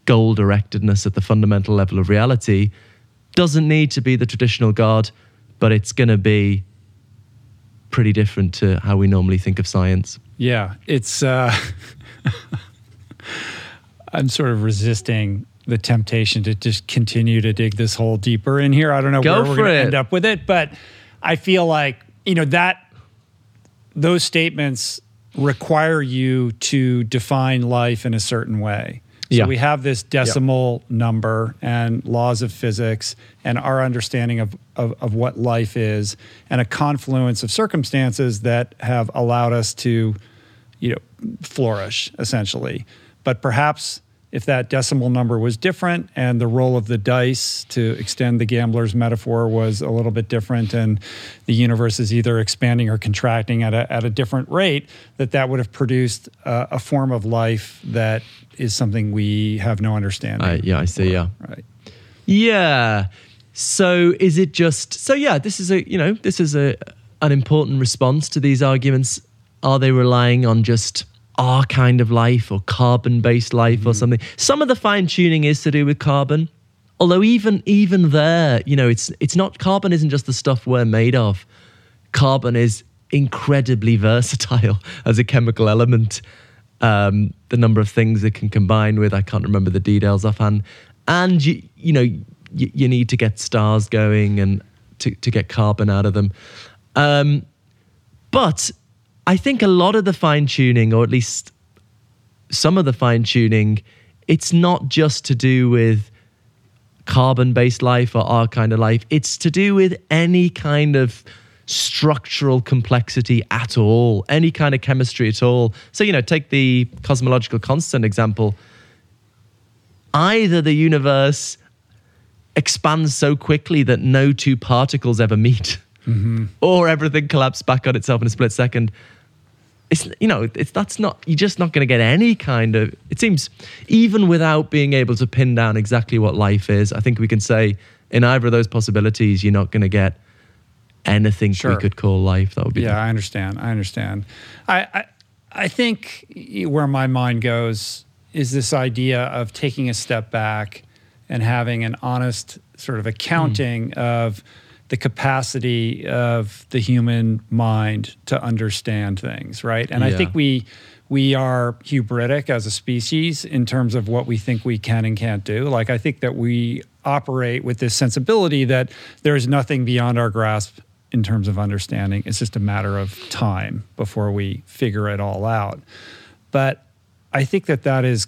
goal directedness at the fundamental level of reality. Doesn't need to be the traditional God, but it's going to be pretty different to how we normally think of science. Yeah, it's. Uh, I'm sort of resisting the temptation to just continue to dig this hole deeper in here. I don't know Go where we're going to end up with it, but I feel like you know that those statements require you to define life in a certain way. So Yeah. we have this decimal number and laws of physics and our understanding of, of, of what life is and a confluence of circumstances that have allowed us to, you know, flourish essentially. But perhaps if that decimal number was different and the roll of the dice to extend the gambler's metaphor was a little bit different and the universe is either expanding or contracting at a, at a different rate that that would have produced uh, a form of life that is something we have no understanding yeah, I see. Yeah. right Yeah. So is it just so yeah, this is a you know, this is a an important response to these arguments. Are they relying on just our kind of life or carbon based life or something? Some of the fine tuning is to do with carbon. Although even even there, you know, it's it's not carbon isn't just the stuff we're made of. Carbon is incredibly versatile as a chemical element. Um, the number of things it can combine with, I can't remember the details offhand. And you, you know, you, you need to get stars going and to, to get carbon out of them. Um, but I think a lot of the fine tuning, or at least some of the fine tuning, it's not just to do with carbon based life or our kind of life. It's to do with any kind of structural complexity at all, any kind of chemistry at all. So, you know, take the cosmological constant example. Either the universe expands so quickly that no two particles ever meet, mm-hmm. or everything collapses back on itself in a split second. It's you know it's that's not you're just not going to get any kind of. It seems even without being able to pin down exactly what life is, I think we can say in either of those possibilities you're not going to get anything Sure. we could call life. That would be Yeah, I understand. I understand. I, I I think where my mind goes is this idea of taking a step back and having an honest sort of hmm. accounting of the capacity of the human mind to understand things, right? And I think we we are hubristic as a species in terms of what we think we can and can't do. Like I think that we operate with this sensibility that there is nothing beyond our grasp in terms of understanding. It's just a matter of time before we figure it all out. But I think that that is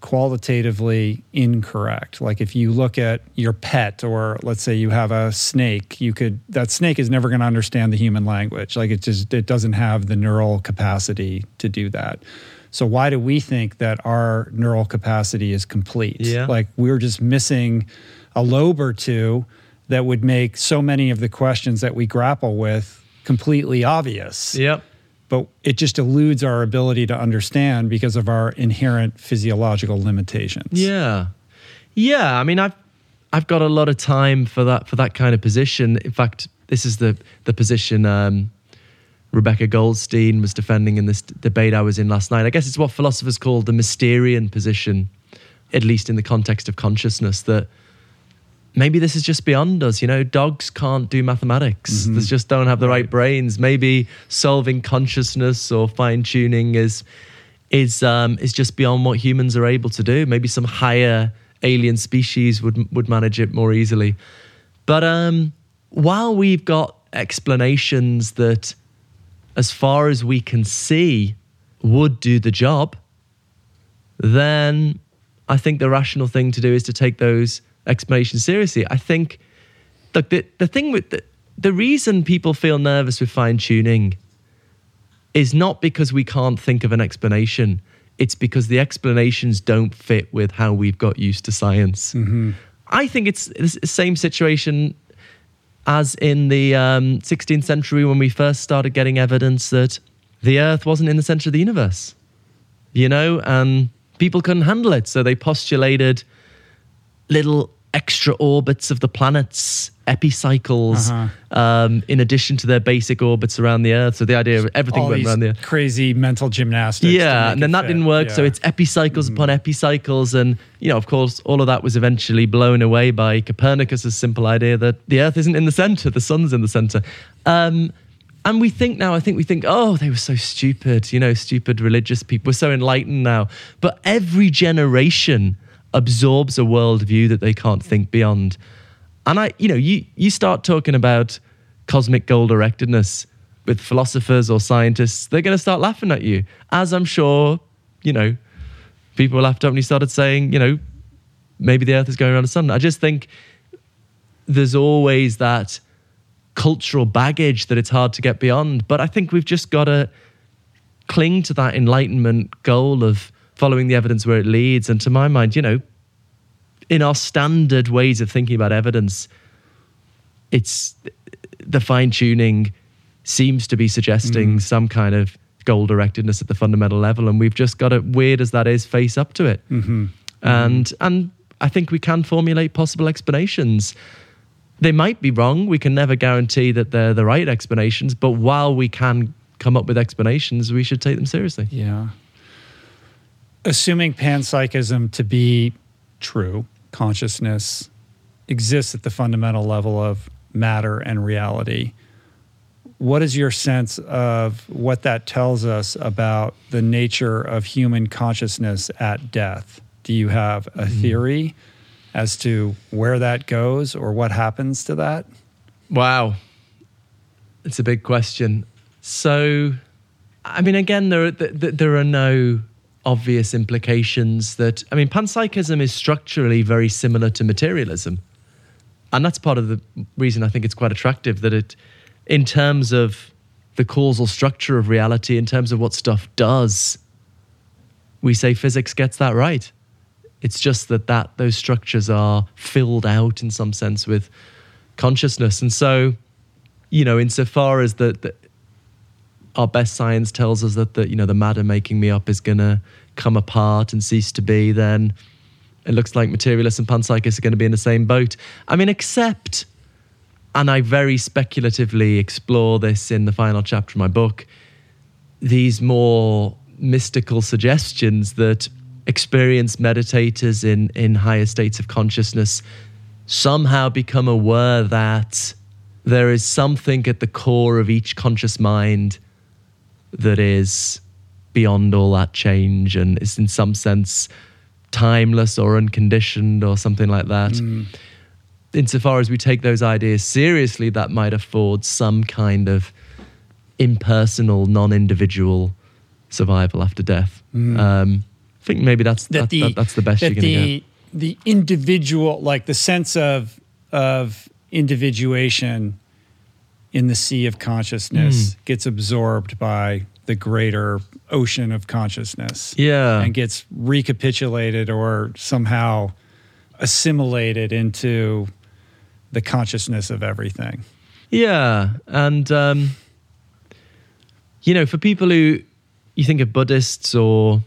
qualitatively incorrect. Like if you look at your pet, or let's say you have a snake, you could that snake is never going to understand the human language. Like it just it doesn't have the neural capacity to do that. So why do we think that our neural capacity is complete? Yeah. Like we're just missing a lobe or two that would make so many of the questions that we grapple with completely obvious Yep. But it just eludes our ability to understand because of our inherent physiological limitations. Yeah, yeah. I mean, I've I've got a lot of time for that for that kind of position. In fact, this is the the position um, Rebecca Goldstein was defending in this debate I was in last night. I guess it's what philosophers call the Mysterian position, at least in the context of consciousness. That maybe this is just beyond us. You know, dogs can't do mathematics. They just don't have the right, brains. Maybe solving consciousness or fine tuning is is um, is just beyond what humans are able to do. Maybe some higher alien species would would manage it more easily. But um, while we've got explanations that, as far as we can see, would do the job, then I think the rational thing to do is to take those explanations seriously. I think, look, the, the thing with the, the reason people feel nervous with fine tuning is not because we can't think of an explanation. It's because the explanations don't fit with how we've got used to science. I think it's it's the same situation as in the um, 16th century when we first started getting evidence that the Earth wasn't in the center of the universe. You know, and people couldn't handle it, so they postulated little extra orbits of the planets, epicycles, Uh-huh. um, in addition to their basic orbits around the Earth. So the idea of everything All went around the Earth. crazy mental gymnastics. Yeah, and then that fit. didn't work. So it's epicycles upon epicycles. And, you know, of course, all of that was eventually blown away by Copernicus's simple idea that the Earth isn't in the center, the sun's in the center. Um, and we think now, I think we think, oh, they were so stupid, you know, stupid religious people. We're so enlightened now. But every generation absorbs a worldview that they can't think beyond. And I, you know, you, you start talking about cosmic goal directedness with philosophers or scientists, they're going to start laughing at you. As I'm sure, you know, people laughed up when you started saying, you know, maybe the earth is going around the sun. I just think there's always that cultural baggage that it's hard to get beyond. But I think we've just got to cling to that enlightenment goal of following the evidence where it leads. And to my mind, you know, in our standard ways of thinking about evidence, it's the fine tuning seems to be suggesting mm. some kind of goal directedness at the fundamental level, and we've just got to, weird as that is, face up to it. Mm-hmm. Mm-hmm. And and I think we can formulate possible explanations. They might be wrong. We can never guarantee that they're the right explanations. But while we can come up with explanations, we should take them seriously. Yeah. Assuming panpsychism to be true, consciousness exists at the fundamental level of matter and reality. What is your sense of what that tells us about the nature of human consciousness at death? Do you have a mm-hmm. theory as to where that goes or what happens to that? Wow. It's a big question. So, I mean, again, there are, th- th- there are no obvious implications that, I mean, panpsychism is structurally very similar to materialism. And that's part of the reason I think it's quite attractive that it, in terms of the causal structure of reality, in terms of what stuff does, we say physics gets that right. It's just that, that those structures are filled out in some sense with consciousness. And so, you know, insofar as the our best science tells us that the you know the matter making me up is gonna come apart and cease to be, then it looks like materialists and panpsychists are going to be in the same boat. I mean, except, and I very speculatively explore this in the final chapter of my book, these more mystical suggestions that experienced meditators in, in higher states of consciousness somehow become aware that there is something at the core of each conscious mind that is beyond all that change and is in some sense timeless or unconditioned or something like that. Mm. Insofar as we take those ideas seriously, that might afford some kind of impersonal, non individual survival after death. Mm. Um, I think maybe that's that, that the, that, that's the best you're going to get. The individual, like the sense of of individuation in the sea of consciousness, mm. gets absorbed by the greater ocean of consciousness. Yeah. And gets recapitulated or somehow assimilated into the consciousness of everything. Yeah. And, um, you know, for people who you think of Buddhists or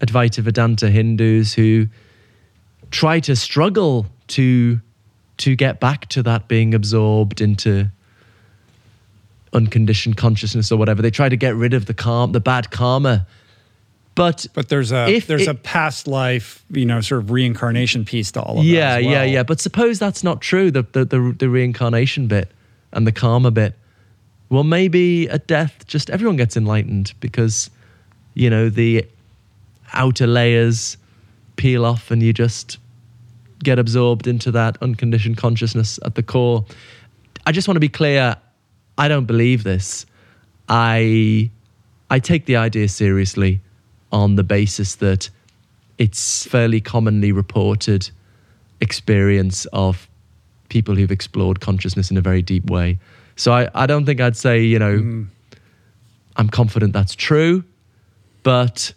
Advaita Vedanta Hindus who try to struggle to to get back to that being absorbed into unconditioned consciousness or whatever. They try to get rid of the calm, the bad karma. But but there's a there's it, a past life, you know, sort of reincarnation piece to all of yeah, that. Yeah, well. yeah, yeah. But suppose that's not true. The, the the the reincarnation bit and the karma bit. Well, maybe at death, just everyone gets enlightened because, you know, the outer layers peel off and you just get absorbed into that unconditioned consciousness at the core. I just want to be clear I don't believe this. I I take the idea seriously on the basis that it's fairly commonly reported experience of people who've explored consciousness in a very deep way. So I, I don't think I'd say, you know, mm. I'm confident that's true, but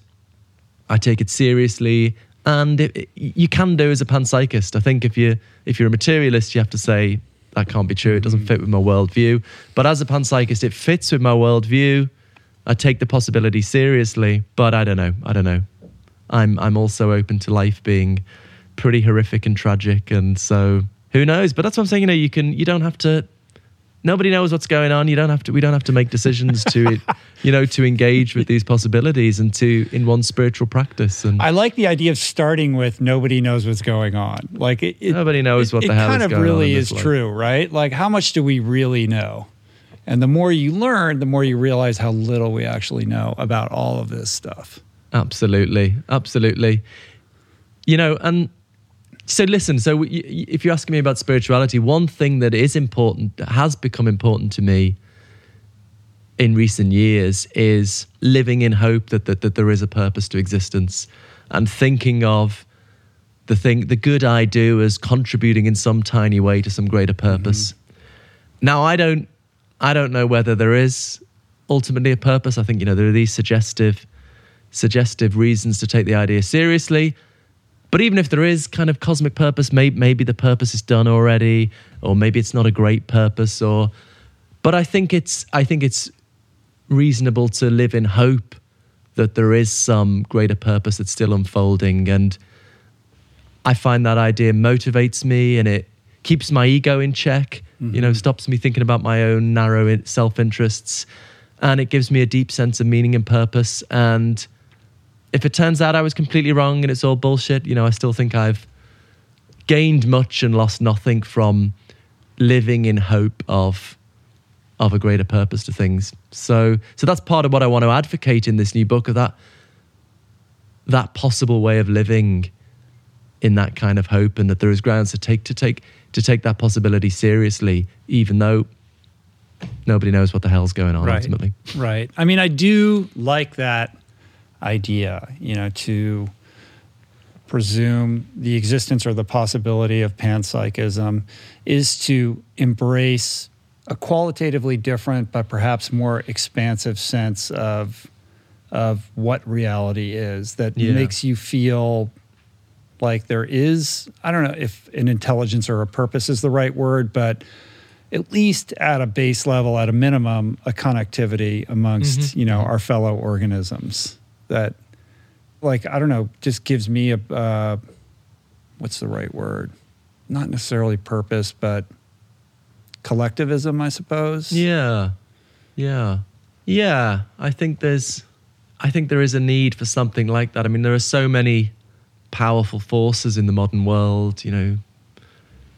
I take it seriously. And it, it, you can do as a panpsychist. I think if you if you're a materialist, you have to say that can't be true. It doesn't mm. fit with my worldview. But as a panpsychist, it fits with my worldview. I take the possibility seriously, but I don't know. I don't know. I'm I'm also open to life being pretty horrific and tragic, and so who knows? But that's what I'm saying. You know, you can you don't have to nobody knows what's going on. You don't have to. We don't have to make decisions to, you know, to engage with these possibilities and to in one spiritual practice. And I like the idea of starting with nobody knows what's going on. Like it, it nobody knows what it, the hell. It kind of really is true, right? Like how much do we really know? And the more you learn, the more you realize how little we actually know about all of this stuff. Absolutely, absolutely. You know, and so listen, so if you're asking me about spirituality, one thing that is important, that has become important to me in recent years, is living in hope that, that, that there is a purpose to existence and thinking of the thing, the good I do as contributing in some tiny way to some greater purpose. Mm-hmm. Now, I don't, I don't know whether there is ultimately a purpose. I think you know there are these suggestive, suggestive reasons to take the idea seriously but even if there is kind of cosmic purpose, maybe, maybe the purpose is done already, or maybe it's not a great purpose. Or, but I think it's I think it's reasonable to live in hope that there is some greater purpose that's still unfolding, and I find that idea motivates me, and it keeps my ego in check. Mm-hmm. You know, mm-hmm. stops me thinking about my own narrow self interests, and it gives me a deep sense of meaning and purpose. And if it turns out I was completely wrong and it's all bullshit, you know, I still think I've gained much and lost nothing from living in hope of of a greater purpose to things. So so that's part of what I want to advocate in this new book of that that possible way of living in that kind of hope and that there is grounds to take to take to take that possibility seriously, even though nobody knows what the hell's going on right. ultimately. Right. I mean, I do like that idea, you know, to presume the existence or the possibility of panpsychism is to embrace a qualitatively different but perhaps more expansive sense of of what reality is that yeah. makes you feel like there is I don't know if an intelligence or a purpose is the right word but at least at a base level at a minimum a connectivity amongst mm-hmm. you know our fellow organisms that like I don't know, just gives me a uh, what's the right word? Not necessarily purpose, but collectivism, I suppose. Yeah, yeah, yeah. I think there's, I think there is a need for something like that. I mean, there are so many powerful forces in the modern world. You know,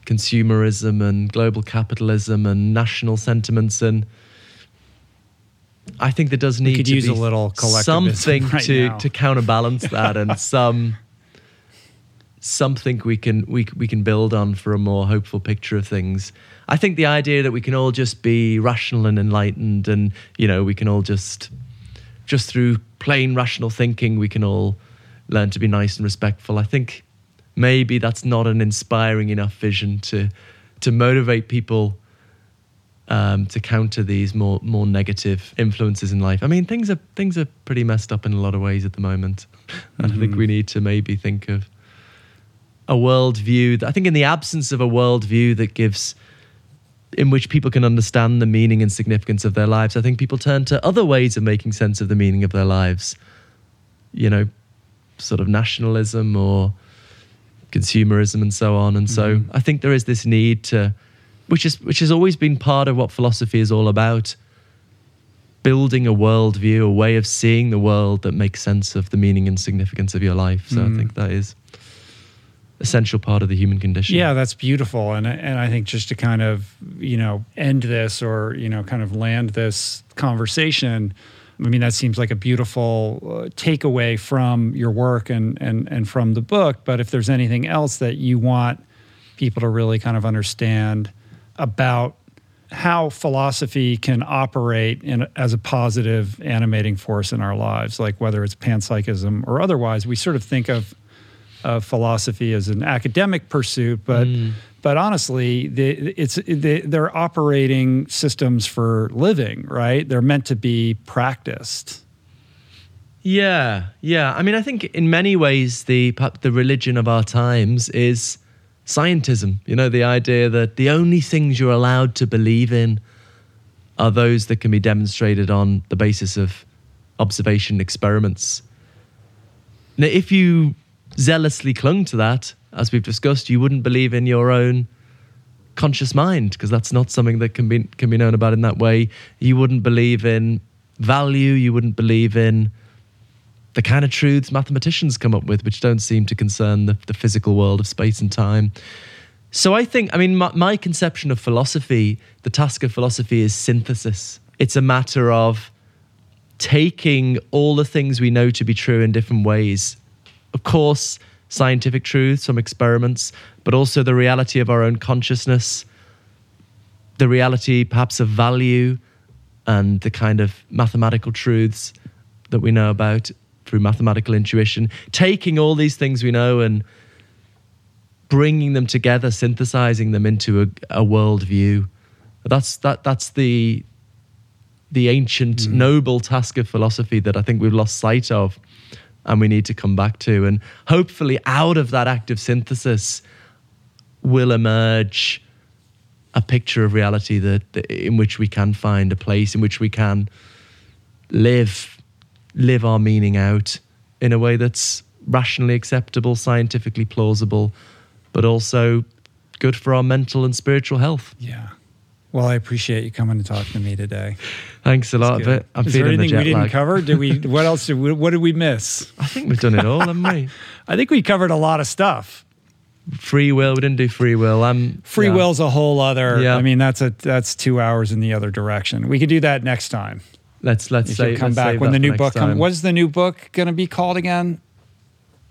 consumerism and global capitalism and national sentiments and I think there does need to be a little something right to now. to counterbalance that and some something we can we we can build on for a more hopeful picture of things. I think the idea that we can all just be rational and enlightened and you know we can all just just through plain rational thinking we can all learn to be nice and respectful. I think maybe that's not an inspiring enough vision to to motivate people um, to counter these more more negative influences in life. I mean, things are things are pretty messed up in a lot of ways at the moment, and I think we need to maybe think of a worldview. That, I think in the absence of a worldview that gives in which people can understand the meaning and significance of their lives, I think people turn to other ways of making sense of the meaning of their lives. You know, sort of nationalism or consumerism and so on. And so I think there is this need to, which is which has always been part of what philosophy is all about, building a worldview, a way of seeing the world that makes sense of the meaning and significance of your life. So I think that is essential part of the human condition. Yeah, that's beautiful, and and I think just to kind of you know end this or you know kind of land this conversation. I mean, that seems like a beautiful uh, takeaway from your work and and and from the book. But if there's anything else that you want people to really kind of understand about how philosophy can operate in, as a positive animating force in our lives, like whether it's panpsychism or otherwise, we sort of think of of philosophy as an academic pursuit, but mm. but honestly, the, it's the, they're operating systems for living, right? They're meant to be practiced. Yeah, yeah. I mean, I think in many ways the the religion of our times is scientism. You know, the idea that the only things you're allowed to believe in are those that can be demonstrated on the basis of observation experiments. Now, if you zealously clung to that, as we've discussed, you wouldn't believe in your own conscious mind because that's not something that can be can be known about in that way. You wouldn't believe in value. You wouldn't believe in the kind of truths mathematicians come up with, which don't seem to concern the, the physical world of space and time. So I think, I mean, my, my conception of philosophy, the task of philosophy is synthesis. It's a matter of taking all the things we know to be true in different ways. Of course, scientific truths from experiments, but also the reality of our own consciousness, the reality perhaps of value, and the kind of mathematical truths that we know about through mathematical intuition. Taking all these things we know and bringing them together, synthesizing them into a, a worldview. That's that. That's the the ancient mm. noble task of philosophy that I think we've lost sight of and we need to come back to. And hopefully, out of that active synthesis will emerge a picture of reality that, that in which we can find a place in which we can live live our meaning out in a way that's rationally acceptable, scientifically plausible, but also good for our mental and spiritual health. Yeah. Well, I appreciate you coming to talk to me today. Thanks a lot, but I'm Is there the anything jet we didn't lag. cover? Did we? What else? Did we, what did we miss? I think we've done it all, haven't we? I think we covered a lot of stuff. Free will. We didn't do free will. Um, Free yeah. will's a whole other. Yeah. I mean, that's a that's two hours in the other direction. We could do that next time. Let's let's If say come let's back when the new book comes. time. What's the new book going to be called again?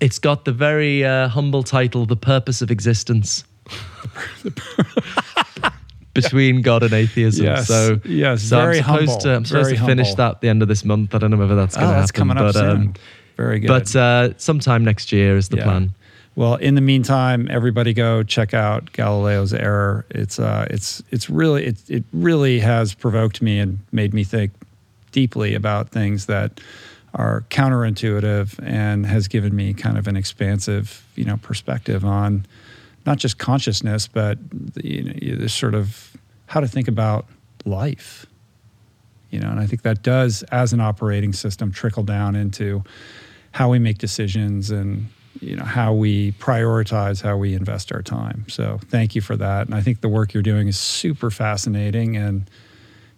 It's got the very uh, humble title, "The Purpose of Existence." Between God and atheism. Yes, So yes, so very I'm supposed humble, to I'm supposed very to finish humble. that at the end of this month. I don't know whether that's going Oh, to that's happen, coming up but soon. um, Very good. but uh, sometime next year is the Yeah. plan. Well, in the meantime, everybody go check out Galileo's Error. It's uh, it's it's really it it really has provoked me and made me think deeply about things that are counterintuitive and has given me kind of an expansive you know perspective on not just consciousness but the, you know sort of how to think about life. You know, and I think that does, as an operating system, trickle down into how we make decisions and you know how we prioritize how we invest our time so thank you for that and i think the work you're doing is super fascinating and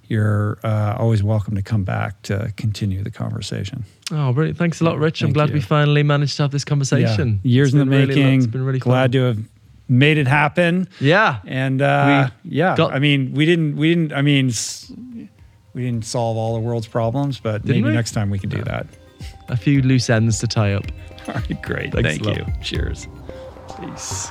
you're uh, always welcome to come back to continue the conversation Oh, brilliant! Thanks a lot, Rich. I'm glad you. we finally managed to have this conversation. Yeah. years in the been really making it's been really glad fun. to have made it happen. Yeah. And uh, yeah, got- I mean, we didn't, we didn't, I mean, we didn't solve all the world's problems, but Didn't maybe we? next time we can do that. A few loose ends to tie up. All right, great. Thanks Thank lot. you. Cheers. Peace.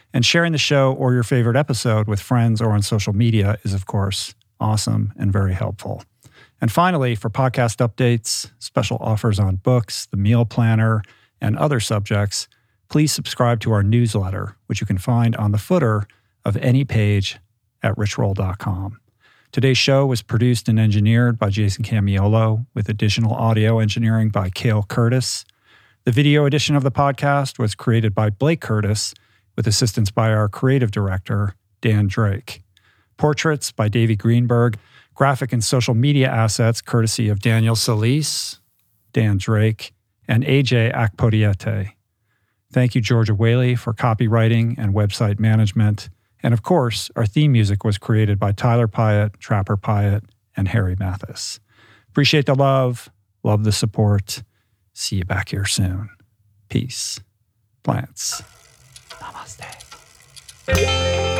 And sharing the show or your favorite episode with friends or on social media is, of course, awesome and very helpful. And finally, for podcast updates, special offers on books, the meal planner, and other subjects, please subscribe to our newsletter, which you can find on the footer of any page at richroll.com. Today's show was produced and engineered by Jason Camiolo, with additional audio engineering by Cale Curtis. The video edition of the podcast was created by Blake Curtis, with assistance by our creative director, Dan Drake. Portraits by Davey Greenberg, graphic and social media assets courtesy of Daniel Solis, Dan Drake, and AJ Akpodiete. Thank you, Georgia Whaley, for copywriting and website management. And of course, our theme music was created by Tyler Piatt, Trapper Piatt, and Harry Mathis. Appreciate the love, love the support. See you back here soon. Peace. Plants. Namaste.